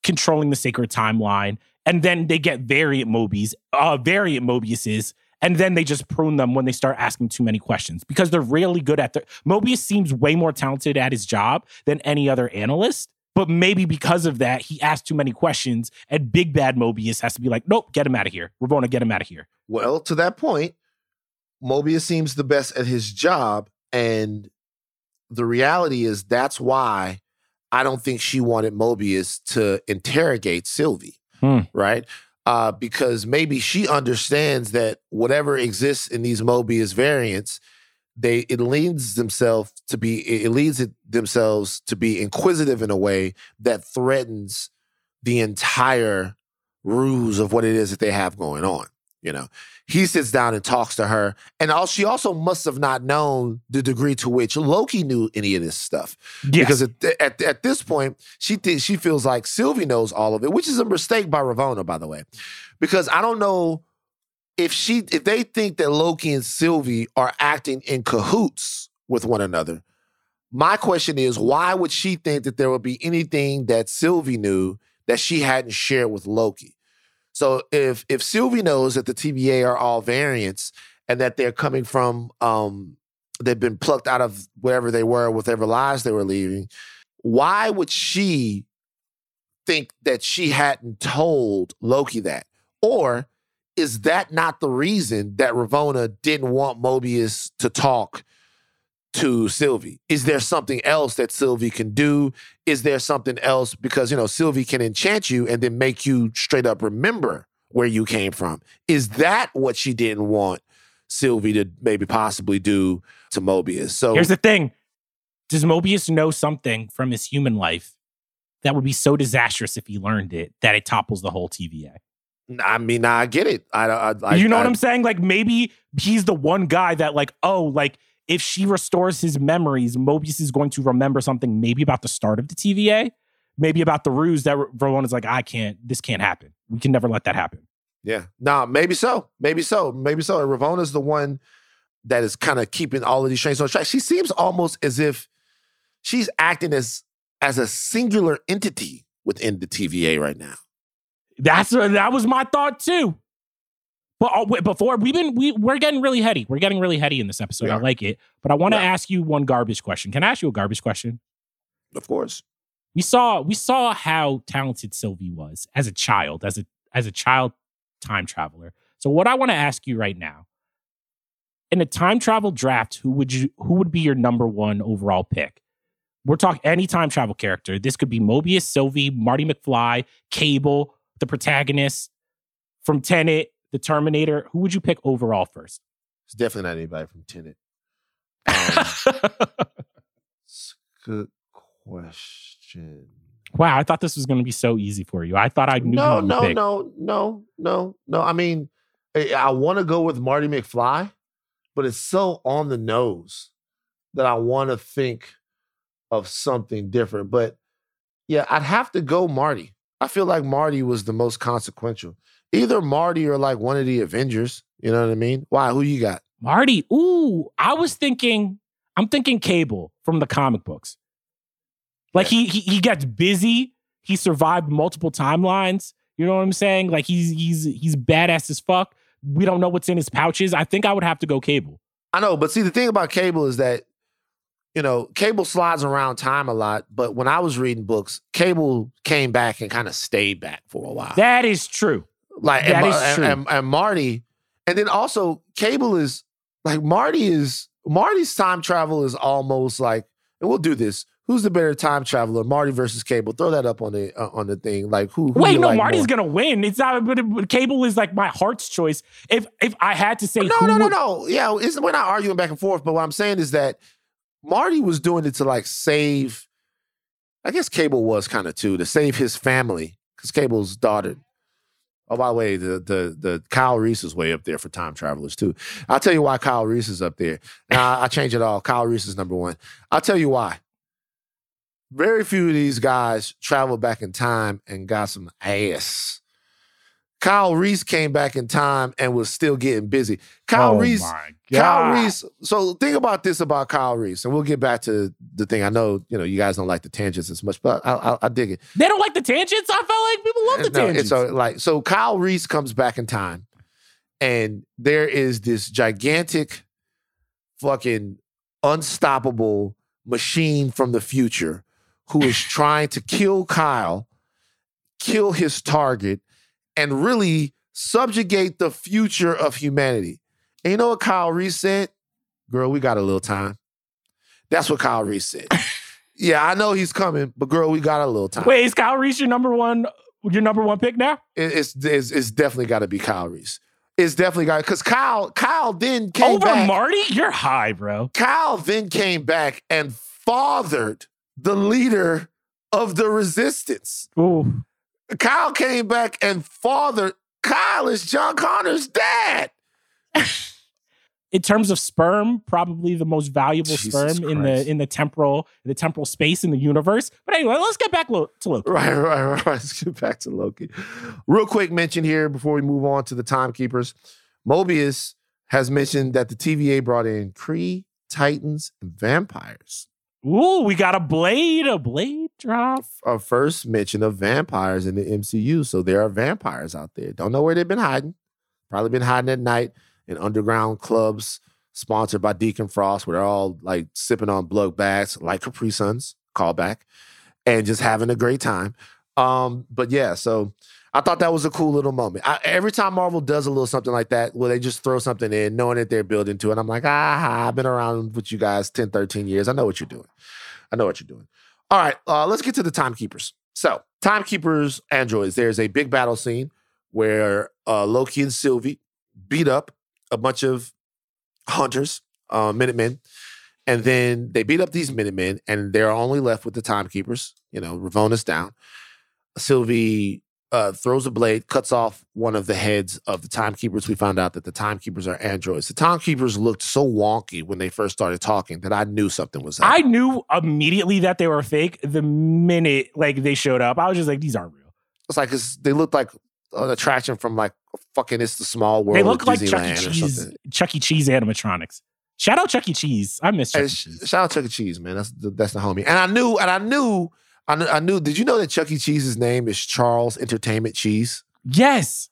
S2: controlling the sacred timeline, and then they get variant Mobies, uh, variant Mobiuses, and then they just prune them when they start asking too many questions because they're really good at their Mobius seems way more talented at his job than any other analyst. But maybe because of that, he asked too many questions, and Big Bad Mobius has to be like, "Nope, get him out of here. We're going to get him out of here."
S5: Well, to that point, Mobius seems the best at his job. And the reality is that's why I don't think she wanted Mobius to interrogate Sylvie,
S2: Hmm.
S5: right? Uh, because maybe she understands that whatever exists in these Mobius variants, they it leads themselves to be it leads it themselves to be inquisitive in a way that threatens the entire ruse of what it is that they have going on You know, he sits down and talks to her, and all she also must have not known the degree to which Loki knew any of this stuff.
S2: Yes.
S5: Because at, at at this point, she thinks she feels like Sylvie knows all of it, which is a mistake by Ravonna, by the way, because I don't know if she if they think that Loki and Sylvie are acting in cahoots with one another. My question is, why would she think that there would be anything that Sylvie knew that she hadn't shared with Loki? So if if Sylvie knows that the TVA are all variants and that they're coming from um they've been plucked out of wherever they were, whatever lives they were leaving, why would she think that she hadn't told Loki that? Or is that not the reason that Ravonna didn't want Mobius to talk to Sylvie? Is there something else that Sylvie can do? Is there something else because you know Sylvie can enchant you and then make you straight up remember where you came from? Is that what she didn't want Sylvie to maybe possibly do to Mobius? So
S2: Here's the thing Does Mobius know something from his human life that would be so disastrous if he learned it that it topples the whole TVA?
S5: I mean, I get it. I, I, I
S2: you know
S5: I,
S2: what I'm saying? Like maybe he's the one guy that, like, oh, like if she restores his memories, Mobius is going to remember something maybe about the start of the TVA, maybe about the ruse that Ravonna's like, I can't, this can't happen. We can never let that happen.
S5: Yeah. Nah, maybe so. Maybe so. Maybe so. And Ravonna's the one that is kind of keeping all of these trains on track. She seems almost as if she's acting as as a singular entity within the TVA right now.
S2: That's that was my thought too. But uh, wait, before we've been we we're getting really heady. We're getting really heady in this episode. I like it. But I want to
S5: Yeah.
S2: ask you one garbage question. Can I ask you a garbage question?
S5: Of course.
S2: We saw we saw how talented Sylvie was as a child, as a as a child time traveler. So what I want to ask you right now, in a time travel draft, who would you who would be your number one overall pick? We're talking any time travel character. This could be Mobius, Sylvie, Marty McFly, Cable, the protagonist from Tenet, the Terminator. Who would you pick overall first?
S5: It's definitely not anybody from Tenet. Um, good question.
S2: wow, I thought this was going to be so easy for you. I thought I knew
S5: No, no,
S2: pick.
S5: no, no, no, no. I mean, I want to go with Marty McFly, but it's so on the nose that I want to think of something different. But yeah, I'd have to go Marty. I feel like Marty was the most consequential. Either Marty or like one of the Avengers. You know what I mean? Why? Who you got?
S2: Marty. Ooh, I was thinking. I'm thinking Cable from the comic books. Like he he he gets busy. He survived multiple timelines. You know what I'm saying? Like he's he's he's badass as fuck. We don't know what's in his pouches. I think I would have to go Cable.
S5: I know, but see, the thing about Cable is that, you know, Cable slides around time a lot. But when I was reading books, Cable came back and kind of stayed back for a while.
S2: That is true.
S5: like
S2: that
S5: and,
S2: is
S5: and-
S2: true.
S5: And, and Marty, and then also Cable is like Marty is Marty's time travel is almost like, and we'll do this. Who's the better time traveler, Marty versus Cable? Throw that up on the uh, on the thing. Like who? who
S2: Wait, no,
S5: like
S2: Marty's
S5: more?
S2: gonna win. It's not. But but Cable is like my heart's choice. If if I had to say,
S5: No, no, no,
S2: would-
S5: no. Yeah, we're not arguing back and forth. But what I'm saying is that Marty was doing it to like save. I guess Cable was kind of too to save his family because Cable's daughter. Oh, by the way, the the the Kyle Reese is way up there for time travelers too. I'll tell you why Kyle Reese is up there. Now I change it all. Kyle Reese is number one. I'll tell you why. Very few of these guys travel back in time and got some ass. Kyle Reese came back in time and was still getting busy. Kyle
S2: Oh
S5: Reese,
S2: my
S5: Kyle Reese. So think about this about Kyle Reese, and we'll get back to the thing. I know you know you guys don't like the tangents as much, but I, I, I dig it.
S2: They don't like the tangents. I felt like people love the
S5: No,
S2: tangents.
S5: so like so Kyle Reese comes back in time, and there is this gigantic, fucking unstoppable machine from the future who is trying to kill Kyle, kill his target, and really subjugate the future of humanity. And you know what Kyle Reese said? Girl, we got a little time. That's what Kyle Reese said. yeah, I know he's coming, but girl, we got a little time.
S2: Wait, is Kyle Reese your number one? Your number one pick now?
S5: It- it's it's, it's definitely got to be Kyle Reese. It's definitely got because Kyle Kyle then came
S2: Over
S5: back.
S2: Marty? You're high, bro.
S5: Kyle then came back and fathered the leader of the resistance.
S2: Ooh.
S5: Kyle came back and fathered Kyle is John Connor's dad.
S2: in terms of sperm, probably the most valuable
S5: Jesus
S2: sperm in the in the temporal the temporal space in the universe. But anyway, let's get back lo- to Loki.
S5: Right, right, right. Let's get back to Loki. Real quick mention here before we move on to the timekeepers. Mobius has mentioned that the TVA brought in Kree, Titans, and vampires.
S2: Ooh, we got a blade, a blade drop.
S5: a first mention of vampires in the MCU. So there are vampires out there. Don't know where they've been hiding. Probably been hiding at night in underground clubs sponsored by Deacon Frost, where they're all like sipping on blood bags like Capri Suns, callback, and just having a great time. Um, but yeah, so I thought that was a cool little moment. I, every time Marvel does a little something like that, where they just throw something in, knowing that they're building to it, I'm like, ah, I've been around with you guys 10, 13 years. I know what you're doing. I know what you're doing. All right, uh, let's get to the timekeepers. So, timekeepers, androids. There's a big battle scene where uh, Loki and Sylvie beat up a bunch of hunters, uh, Minutemen, and then they beat up these Minutemen, and they're only left with the timekeepers. You know, Ravonna's down. Sylvie uh, throws a blade, cuts off one of the heads of the timekeepers. We found out that the timekeepers are androids. The timekeepers looked so wonky when they first started talking that I knew something was up.
S2: I knew immediately that they were fake the minute like they showed up. I was just like, these aren't real.
S5: It's like 'cause they looked like an attraction from like fucking It's the Small World.
S2: they look like Chuck E. Cheese. Chuck E. Cheese animatronics. Shout out Chuck E. Cheese. I miss Chuck
S5: Hey,
S2: E. Cheese.
S5: shout out Chuck E. Cheese, man. That's the, that's the homie. And I knew, and I knew, I knew, I knew. Did you know that Chuck E. Cheese's name is Charles Entertainment Cheese?
S2: Yes.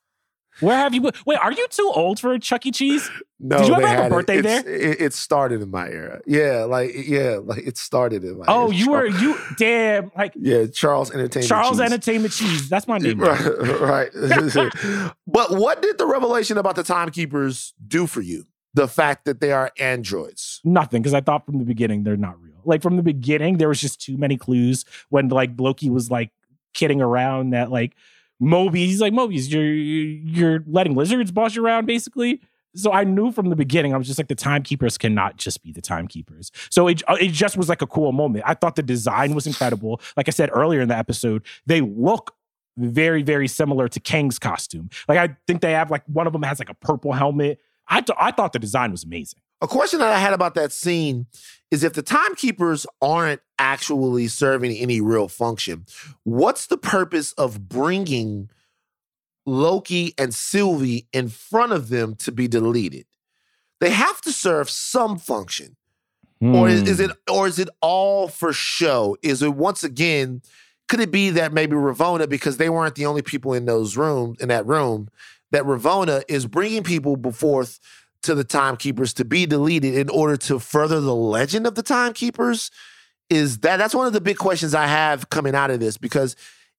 S2: Where have you been? Wait, are you too old for Chuck E. Cheese?
S5: No,
S2: Did you ever have a
S5: had it.
S2: birthday there?
S5: It, it started in my era. Yeah, like yeah, like it started in my.
S2: Oh,
S5: era.
S2: you were you damn like
S5: Yeah, Charles Entertainment.
S2: Charles
S5: Cheese.
S2: Entertainment Cheese. That's my name.
S5: Right, right. but what did the revelation about the timekeepers do for you? The fact that they are androids.
S2: Nothing, because I thought from the beginning they're not real. Like from the beginning, there was just too many clues when like Loki was like kidding around that like Mobius, he's like Mobius, you're you're letting lizards boss you around basically. So I knew from the beginning, I was just like the timekeepers cannot just be the timekeepers. So it uh, it just was like a cool moment. I thought the design was incredible. Like I said earlier in the episode, they look very very similar to Kang's costume. Like I think they have like one of them has like a purple helmet. I th- I thought the design was amazing.
S5: A question that I had about that scene is if the timekeepers aren't actually serving any real function, what's the purpose of bringing Loki and Sylvie in front of them to be deleted? They have to serve some function. Or is, is it or is it all for show? Is it once again could it be that maybe Ravonna because they weren't the only people in those rooms in that room that Ravonna is bringing people before to the timekeepers to be deleted in order to further the legend of the timekeepers is that that's one of the big questions I have coming out of this because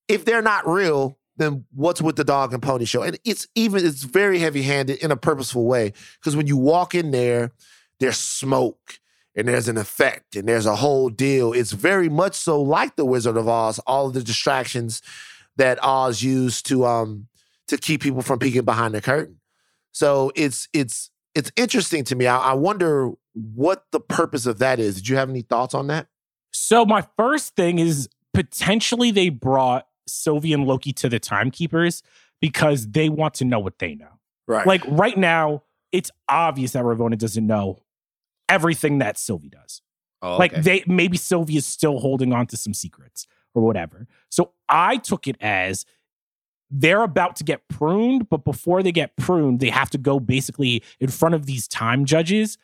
S5: if they're not real then what's with the dog and pony show? And it's even it's very heavy-handed in a purposeful way because when you walk in there there's smoke and there's an effect and there's a whole deal. It's very much so like the wizard of oz all of the distractions that oz used to um to keep people from peeking behind the curtain. So it's it's it's interesting to me. I, I wonder what the purpose of that is. Did you have any thoughts on that?
S2: So my first thing is potentially they brought Sylvie and Loki to the timekeepers because they want to know what they know.
S5: Right.
S2: Like right now, it's obvious that Ravonna doesn't know everything that Sylvie does.
S5: oh,
S2: Like they maybe Sylvie is still holding on to some secrets or whatever. So I took it as they're about to get pruned, but before they get pruned, they have to go basically in front of these time judges.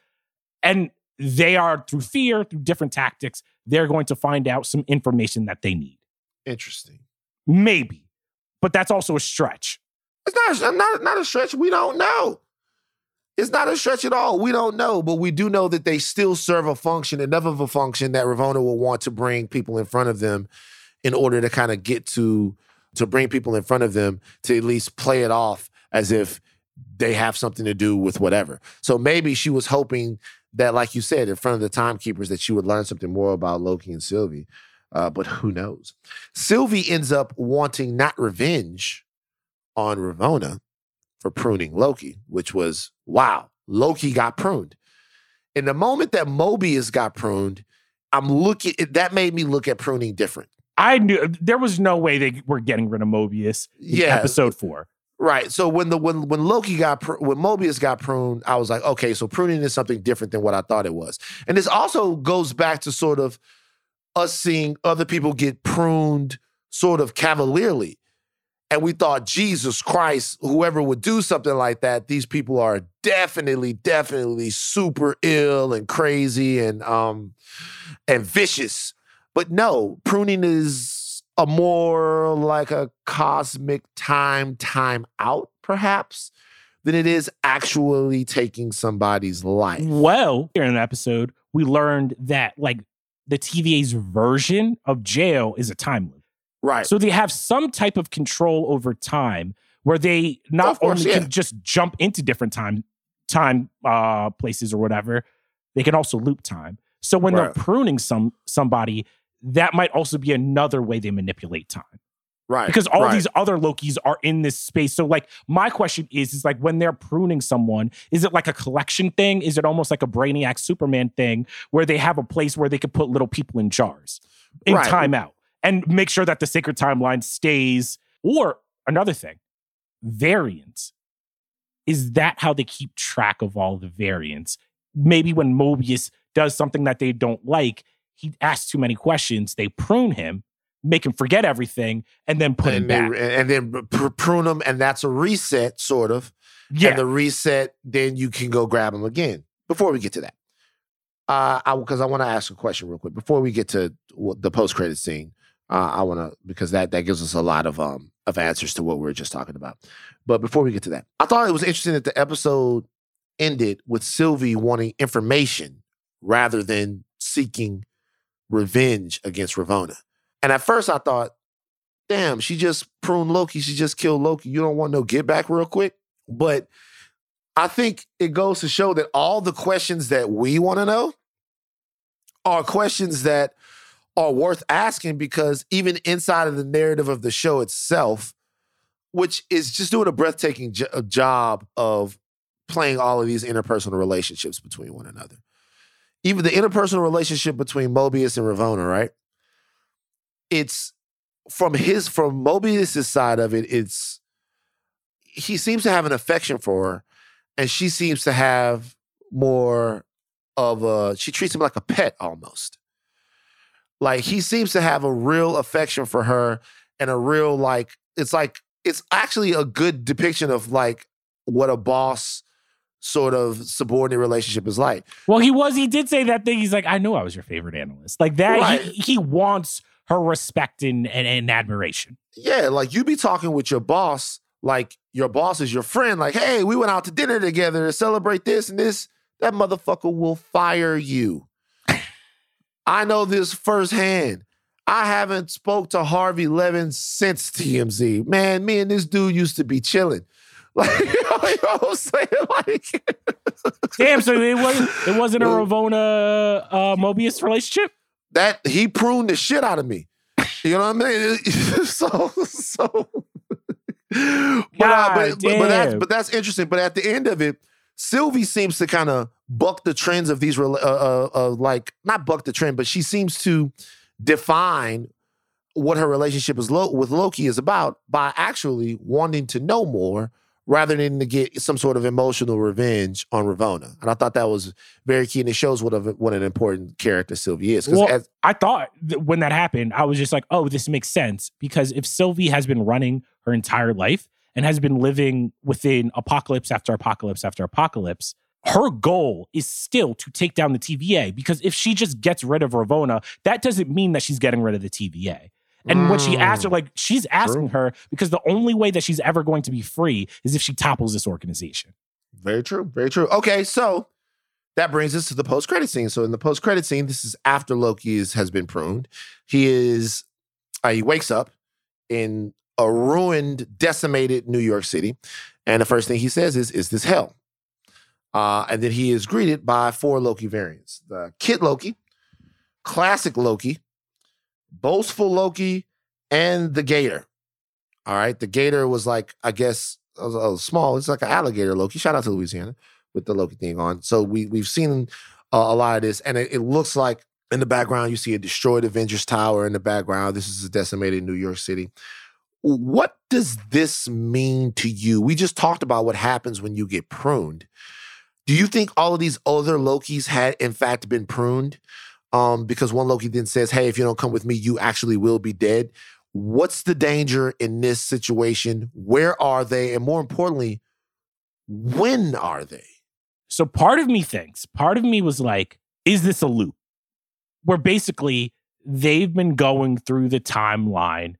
S2: And they are through fear, through different tactics, they're going to find out some information that they need.
S5: interesting.
S2: Maybe. But that's also a stretch.
S5: It's not not not a stretch. We don't know. It's not a stretch at all. We don't know, but we do know that they still serve a function, enough of a function that Ravonna will want to bring people in front of them in order to kind of get to to bring people in front of them to at least play it off as if they have something to do with whatever. So maybe she was hoping that, like you said, in front of the timekeepers, that she would learn something more about Loki and Sylvie. Uh, but who knows? Sylvie ends up wanting not revenge on Ravonna for pruning Loki, which was wow, Loki got pruned. In the moment that Mobius got pruned, I'm looking, that made me look at pruning different.
S2: I knew there was no way they were getting rid of Mobius in
S5: Yeah.
S2: episode four.
S5: Right. So when the when when Loki got pr- when Mobius got pruned, I was like, okay, so pruning is something different than what I thought it was. And this also goes back to sort of us seeing other people get pruned sort of cavalierly. And we thought, Jesus Christ, whoever would do something like that, these people are definitely, definitely super ill and crazy and um and vicious. But no, pruning is a more like a cosmic time time out, perhaps, than it is actually taking somebody's life.
S2: Well, here in the episode, we learned that like the TVA's version of jail is a time loop.
S5: Right.
S2: So they have some type of control over time where they not
S5: Of course,
S2: only
S5: yeah.
S2: can just jump into different time time uh places or whatever, they can also loop time. So when
S5: Right.
S2: they're pruning some somebody, that might also be another way they manipulate time.
S5: right.
S2: Because all
S5: right.
S2: these other Lokis are in this space. So like my question is is like when they're pruning someone, is it like a collection thing? Is it almost like a Brainiac Superman thing where they have a place where they could put little people in jars in
S5: Right.
S2: timeout and make sure that the sacred timeline stays or another thing, variants. Is that how they keep track of all the variants? Maybe when Mobius does something that they don't like, he asks too many questions, they prune him, make him forget everything, and then put him
S5: and, they,
S2: back.
S5: and then pr- prune them, and that's a reset, sort of.
S2: Yeah.
S5: And the reset, then you can go grab them again. Before we get to that, uh, I because I want to ask a question real quick before we get to the post credit scene. Uh, I want to because that that gives us a lot of um of answers to what we were just talking about. But before we get to that, I thought it was interesting that the episode ended with Sylvie wanting information rather than seeking revenge against Ravonna. And at first, I thought, damn, she just pruned Loki. She just killed Loki. You don't want no get back real quick. But I think it goes to show that all the questions that we want to know are questions that are worth asking because even inside of the narrative of the show itself, which is just doing a breathtaking jo- job of playing all of these interpersonal relationships between one another. Even the interpersonal relationship between Mobius and Ravonna, right? It's from his from Mobius's side of it, it's he seems to have an affection for her, and she seems to have more of a she treats him like a pet almost. Like he seems to have a real affection for her and a real like it's like it's actually a good depiction of like what a boss sort of subordinate relationship is like.
S2: Well, he was. He did say that thing. He's like, I knew I was your favorite analyst. Like that.
S5: Right.
S2: He, he wants her respect and, and, and admiration.
S5: Yeah, like you be talking with your boss, like your boss is your friend, like, hey, we went out to dinner together to celebrate this and this. That motherfucker will fire you. I know this firsthand. I haven't spoke to Harvey Levin since TMZ. Man, me and this dude used to be chilling. Like, you know what I'm saying? Like,
S2: Damn. So it wasn't. It wasn't a Ravonna uh, Mobius relationship.
S5: that he pruned the shit out of me. You know what I mean? so so but, uh,
S2: God
S5: but, but, but that's but that's interesting. But at the end of it, Sylvie seems to kind of buck the trends of these, uh, uh, uh, like not buck the trend, but she seems to define what her relationship is lo- with Loki is about by actually wanting to know more rather than to get some sort of emotional revenge on Ravonna. And I thought that was very key, and it shows what a, what an important character Sylvie is. Because
S2: Well,
S5: as
S2: I thought that when that happened, I was just like, oh, this makes sense because if Sylvie has been running her entire life and has been living within apocalypse after apocalypse after apocalypse, her goal is still to take down the TVA because if she just gets rid of Ravonna, that doesn't mean that she's getting rid of the TVA. And when she asked her, like, she's asking her because the only way that she's ever going to be free is if she topples this organization.
S5: Very true. Very true. Okay, so that brings us to the post credit scene. So in the post credit scene, this is after Loki is, has been pruned. He is uh, he wakes up in a ruined, decimated New York City, and the first thing he says is, "Is this hell?" Uh, and then he is greeted by four Loki variants: the Kid Loki, Classic Loki, Boastful Loki, and the Gator. All right, the Gator was like, I guess, a, a small. It's like an alligator Loki. Shout out to Louisiana with the Loki thing on. So we we've seen uh, a lot of this, and it, it looks like in the background you see a destroyed Avengers Tower in the background. This is a decimated New York City. What does this mean to you? We just talked about what happens when you get pruned. Do you think all of these other Lokis had, in fact, been pruned? Um, because one Loki then says, Hey, if you don't come with me, you actually will be dead. What's the danger in this situation? Where are they? And more importantly, when are they?
S2: So part of me thinks, part of me was like, is this a loop? Where basically they've been going through the timeline,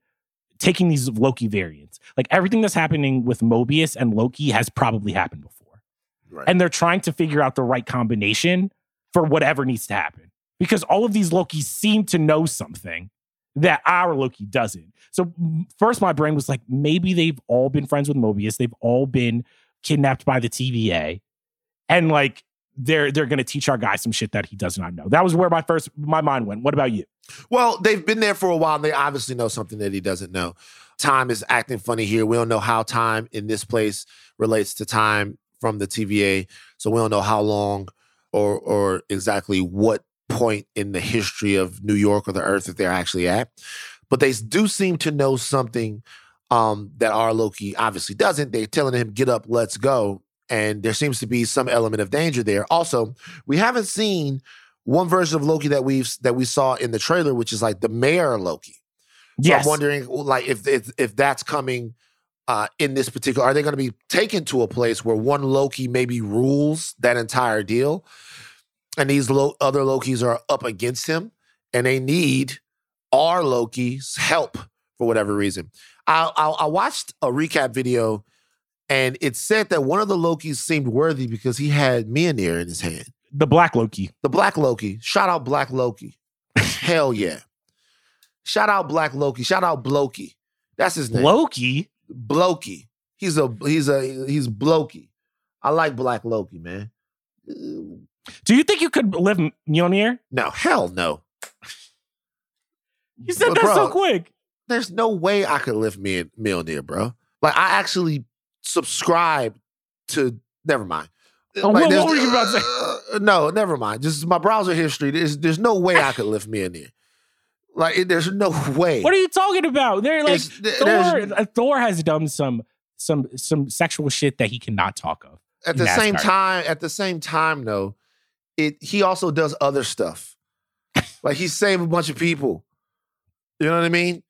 S2: taking these Loki variants. Like everything that's happening with Mobius and Loki has probably happened before.
S5: Right.
S2: And they're trying to figure out the right combination for whatever needs to happen. Because all of these Lokis seem to know something that our Loki doesn't. So first my brain was like, maybe they've all been friends with Mobius. They've all been kidnapped by the TVA. And like they're they're gonna teach our guy some shit that he does not know. That was where my first my mind went. What about you?
S5: Well, they've been there for a while and they obviously know something that he doesn't know. Time is acting funny here. We don't know how time in this place relates to time from the TVA. So we don't know how long or or exactly what point in the history of New York or the earth that they're actually at. But they do seem to know something um, that our Loki obviously doesn't. They're telling him, get up, let's go. And there seems to be some element of danger there. Also, we haven't seen one version of Loki that we've that we saw in the trailer, which is like the mayor Loki. So
S2: Yes.
S5: I'm wondering, like, if if, if that's coming uh, in this particular, are they going to be taken to a place where one Loki maybe rules that entire deal, and these lo- other Lokis are up against him, and they need our Loki's help for whatever reason. I, I, I watched a recap video, and it said that one of the Lokis seemed worthy because he had Mjolnir in his hand.
S2: the Black Loki.
S5: The Black Loki. Shout out Black Loki. Hell yeah. Shout out Black Loki. Shout out Blokey. That's his name.
S2: Loki.
S5: Blokey. He's a he's a he's Blokey. I like Black Loki, man.
S2: Do you think you could live Mjolnir?
S5: No, hell no.
S2: You said
S5: But
S2: that so quick.
S5: There's no way I could lift me Mjolnir, bro. Like I actually subscribe to. Never mind.
S2: Oh,
S5: Like,
S2: what- what were you about to say?
S5: uh, no, never mind. Just my browser history. There's there's no way I could lift Mjolnir. Like it, there's no way.
S2: What are you talking about? They're like Thor. uh, Thor has done some some some sexual shit that he cannot talk of.
S5: at the
S2: in
S5: same time, at the same time, though, it he also does other stuff. like he saved a bunch of people. You know what I mean?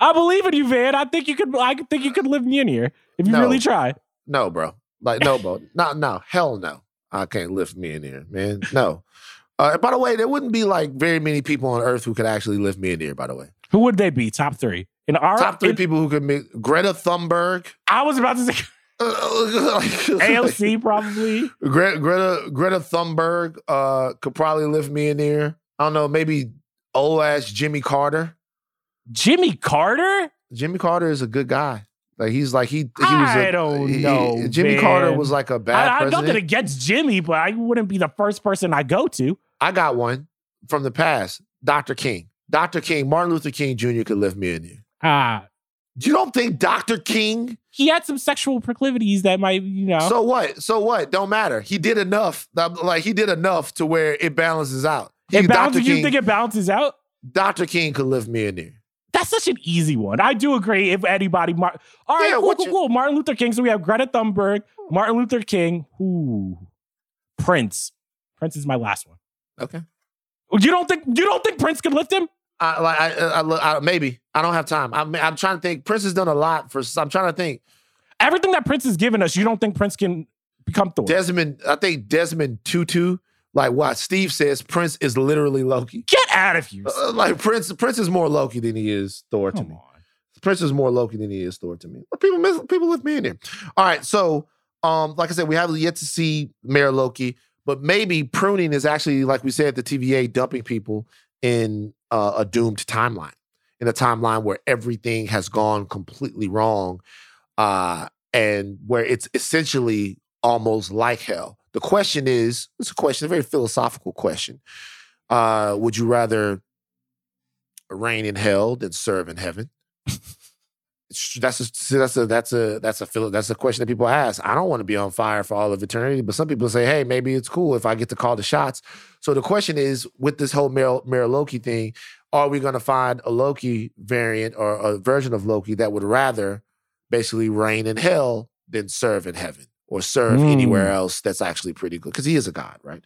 S2: I believe in you, Van. I think you could. I think you could live here if you
S5: No.
S2: really try.
S5: No, bro. Like no, bro. no, no. Hell no. I can't lift Mjolnir, man. No. Uh, by the way, there wouldn't be like very many people on Earth who could actually lift Mjolnir. By the way,
S2: Who would they be? Top three in our
S5: top three
S2: in-
S5: people who could make Greta Thunberg,
S2: I was about to say AOC probably.
S5: Greta, Greta Greta Thunberg uh, could probably lift Mjolnir. I don't know, maybe old ass Jimmy Carter.
S2: Jimmy Carter.
S5: Jimmy Carter is a good guy. Like he's like he he was.
S2: I
S5: a-
S2: don't
S5: he-
S2: know,
S5: Jimmy Carter was like a bad
S2: I, I
S5: president.
S2: nothing against Jimmy, but I wouldn't be the first person I go to.
S5: I got one from the past. Dr. King. Dr. King. Martin Luther King Jr. could lift Mjolnir.
S2: Ah,
S5: You don't think Dr. King?
S2: He had some sexual proclivities that might, you know.
S5: So what? So what? Don't matter. He did enough. Like he did enough to where it balances out. He,
S2: it balances,
S5: Dr.
S2: you think it balances out?
S5: Dr. King could lift Mjolnir.
S2: That's such an easy one. I do agree. If anybody, Mar- all right,
S5: Yeah,
S2: cool, cool,
S5: you-
S2: cool. Martin Luther King. So we have Greta Thunberg, hmm. Martin Luther King, ooh, Prince. Prince is my last one.
S5: Okay.
S2: You don't think you don't think Prince could lift him?
S5: I, like I, I, I, maybe I don't have time. I'm, I'm trying to think. Prince has done a lot for. I'm trying to think.
S2: Everything that Prince has given us, you don't think Prince can become Thor?
S5: Desmond. I think Desmond Tutu. Like what Steve says, Prince is literally Loki.
S2: Get out of here!
S5: Uh, like Prince, Prince is more Loki than he is Thor to me.
S2: on.
S5: Prince is more Loki than he is Thor to me. But people miss, people lift Mjolnir. All right, so um, like I said, we have yet to see Mayor Loki, but maybe pruning is actually, like we said, the TVA dumping people in uh, a doomed timeline, in a timeline where everything has gone completely wrong, uh, and where it's essentially almost like hell. The question is, it's a question, a very philosophical question. Uh, would you rather reign in hell than serve in heaven? That's a, that's a that's a that's a that's a question that people ask. I don't want to be on fire for all of eternity, but some people say, hey, maybe it's cool if I get to call the shots. So the question is, with this whole Mayor, Mayor Loki thing, are we going to find a Loki variant or a version of Loki that would rather basically reign in hell than serve in heaven or serve
S2: Mm.
S5: anywhere else that's actually pretty good? Because he is a god, right?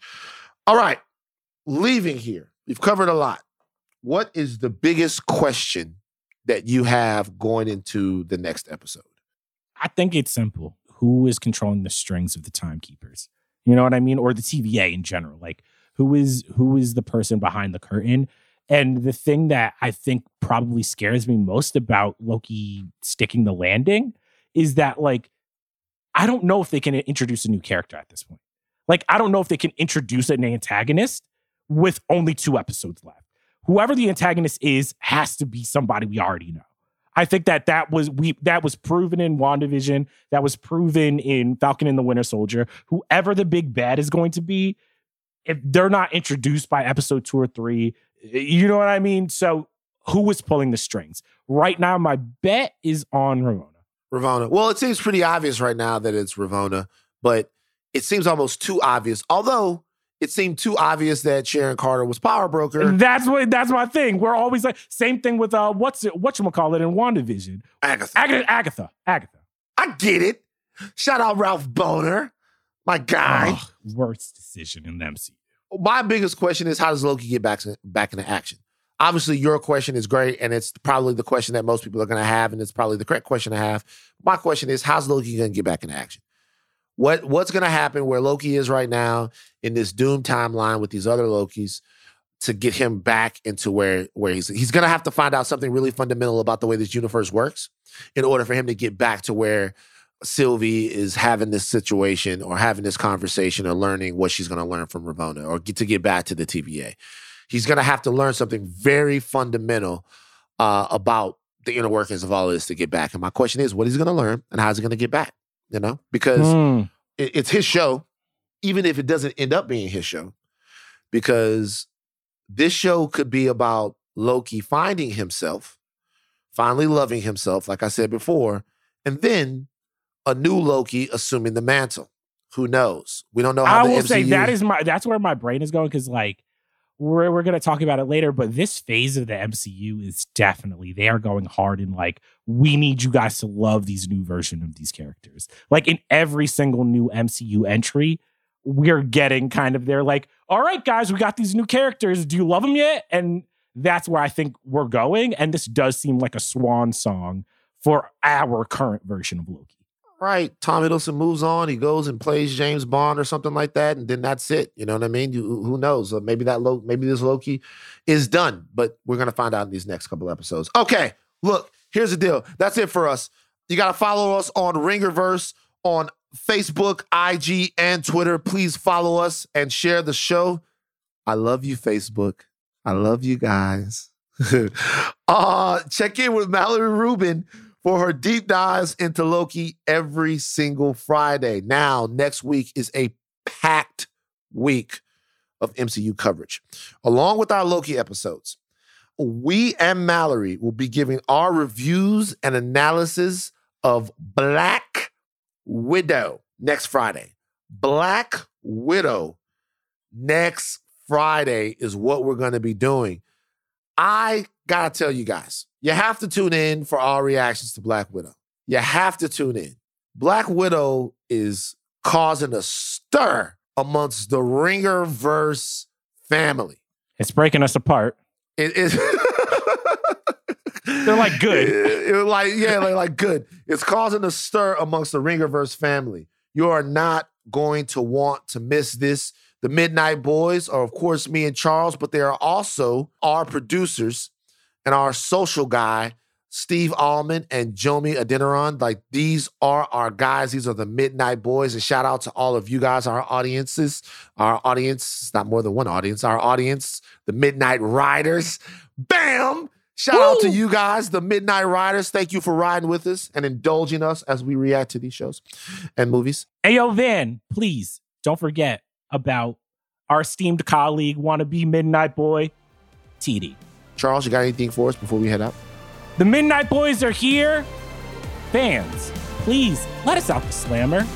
S5: All right, leaving here, we've covered a lot. What is the biggest question that you have going into the next episode?
S2: I think it's simple. Who is controlling the strings of the timekeepers? You know what I mean? Or the TVA in general. Like who is who is the person behind the curtain? And the thing that I think probably scares me most about Loki sticking the landing is that like I don't know if they can introduce a new character at this point. Like I don't know if they can introduce an antagonist with only two episodes left. Whoever the antagonist is has to be somebody we already know. I think that that was we that was proven in WandaVision, that was proven in Falcon and the Winter Soldier. Whoever the big bad is going to be, if they're not introduced by episode two or three, you know what I mean? So who was pulling the strings? Right now, my bet is on Ramona.
S5: Ravonna. Well, it seems pretty obvious right now that it's Ravonna, but it seems almost too obvious. Although it seemed too obvious that Sharon Carter was power broker.
S2: That's what that's my thing. We're always like same thing with uh what's it what you call it in WandaVision.
S5: Agatha.
S2: Agatha Agatha. Agatha.
S5: I get it. Shout out Ralph Bohner, my guy.
S2: Ugh, worst decision in the MCU.
S5: My biggest question is how does Loki get back back into action? Obviously, your question is great, and it's probably the question that most people are going to have, and it's probably the correct question to have. My question is, how's Loki going to get back into action? What what's going to happen where Loki is right now in this doom timeline with these other Lokis to get him back into where where he's he's going to have to find out something really fundamental about the way this universe works in order for him to get back to where Sylvie is having this situation or having this conversation or learning what she's going to learn from Ravonna or get to get back to the TVA. He's going to have to learn something very fundamental uh, about the inner workings of all this to get back. And my question is, what is he going to learn and how's he going to get back? You know, because
S2: Hmm.
S5: it- it's his show, even if it doesn't end up being his show, because this show could be about Loki finding himself, finally loving himself, like I said before, and then a new Loki assuming the mantle. Who knows? We don't know how
S2: I
S5: the
S2: will
S5: MCU
S2: say that is my that's where my brain is going because like we're we're gonna talk about it later, but this phase of the MCU is definitely they are going hard in like we need you guys to love these new version of these characters. Like in every single new MCU entry, we're getting kind of they're like, all right, guys, we got these new characters. Do you love them yet? And that's where I think we're going. And this does seem like a swan song for our current version of Loki.
S5: Right. Tom Hiddleston moves on. He goes and plays James Bond or something like that, and then that's it. You know what I mean? You, who knows? Maybe that Lo- maybe this Loki is done, but we're gonna find out in these next couple episodes. Okay. Look, here's the deal. That's it for us. You gotta follow us on Ringerverse on Facebook, IG, and Twitter. Please follow us and share the show. I love you, Facebook. I love you guys. uh, check in with Mallory Rubin for her deep dives into Loki every single Friday. Now, next week is a packed week of MCU coverage. Along with our Loki episodes, we and Mallory will be giving our reviews and analysis of Black Widow next Friday. Black Widow next Friday is what we're going to be doing. I gotta tell you guys, you have to tune in for our reactions to Black Widow. You have to tune in. Black Widow is causing a stir amongst the Ringerverse family.
S2: It's breaking us apart.
S5: It is.
S2: They're like good.
S5: It- it like yeah, like, like good. It's causing a stir amongst the Ringerverse family. You are not going to want to miss this. The Midnight Boys are, of course, me and Charles, but they are also our producers and our social guy, Steve Ahlman and Jomi Adeniran. Like these are our guys. These are the Midnight Boys. And shout out to all of you guys, our audiences, our audience, not more than one audience, our audience, the Midnight Riders. Bam! Shout out to you guys, the Midnight Riders. Thank you for riding with us and indulging us as we react to these shows and movies.
S2: Ayo, Van, please don't forget about our esteemed colleague, wannabe Midnight Boy, TD.
S5: Charles, you got anything for us before we head out?
S2: The Midnight Boys are here. Fans, please let us out the slammer.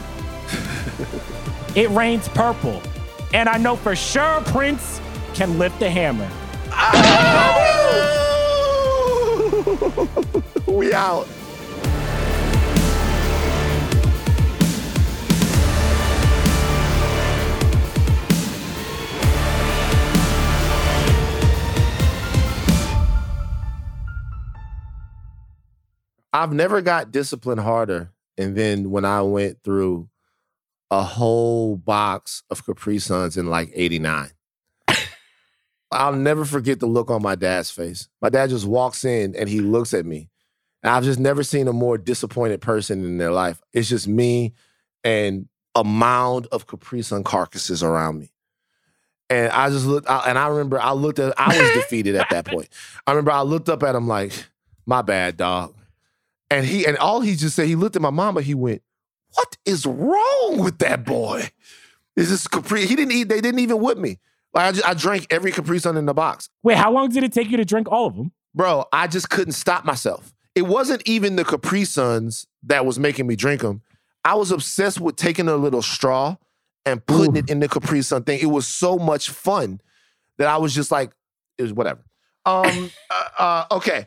S2: it rains purple, and I know for sure Prince can lift the hammer.
S5: we out. I've never got disciplined harder. And then when I went through a whole box of Capri Suns in like 89. I'll never forget the look on my dad's face. My dad just walks in and he looks at me. And I've just never seen a more disappointed person in their life. It's just me and a mound of Capri Sun carcasses around me. And I just looked, I, and I remember I looked at, I was defeated at that point. I remember I looked up at him like, my bad, dog. And he, and all he just said, he looked at my mama, he went, what is wrong with that boy? Is this Capri? He didn't eat, they didn't even whip me. Like I, just, I drank every Capri Sun in the box.
S2: Wait, how long did it take you to drink all of them?
S5: Bro, I just couldn't stop myself. It wasn't even the Capri Suns that was making me drink them. I was obsessed with taking a little straw and putting
S7: Ooh.
S5: it in the Capri Sun thing. It was so much fun that I was just like, it was whatever. Um, uh, uh, okay.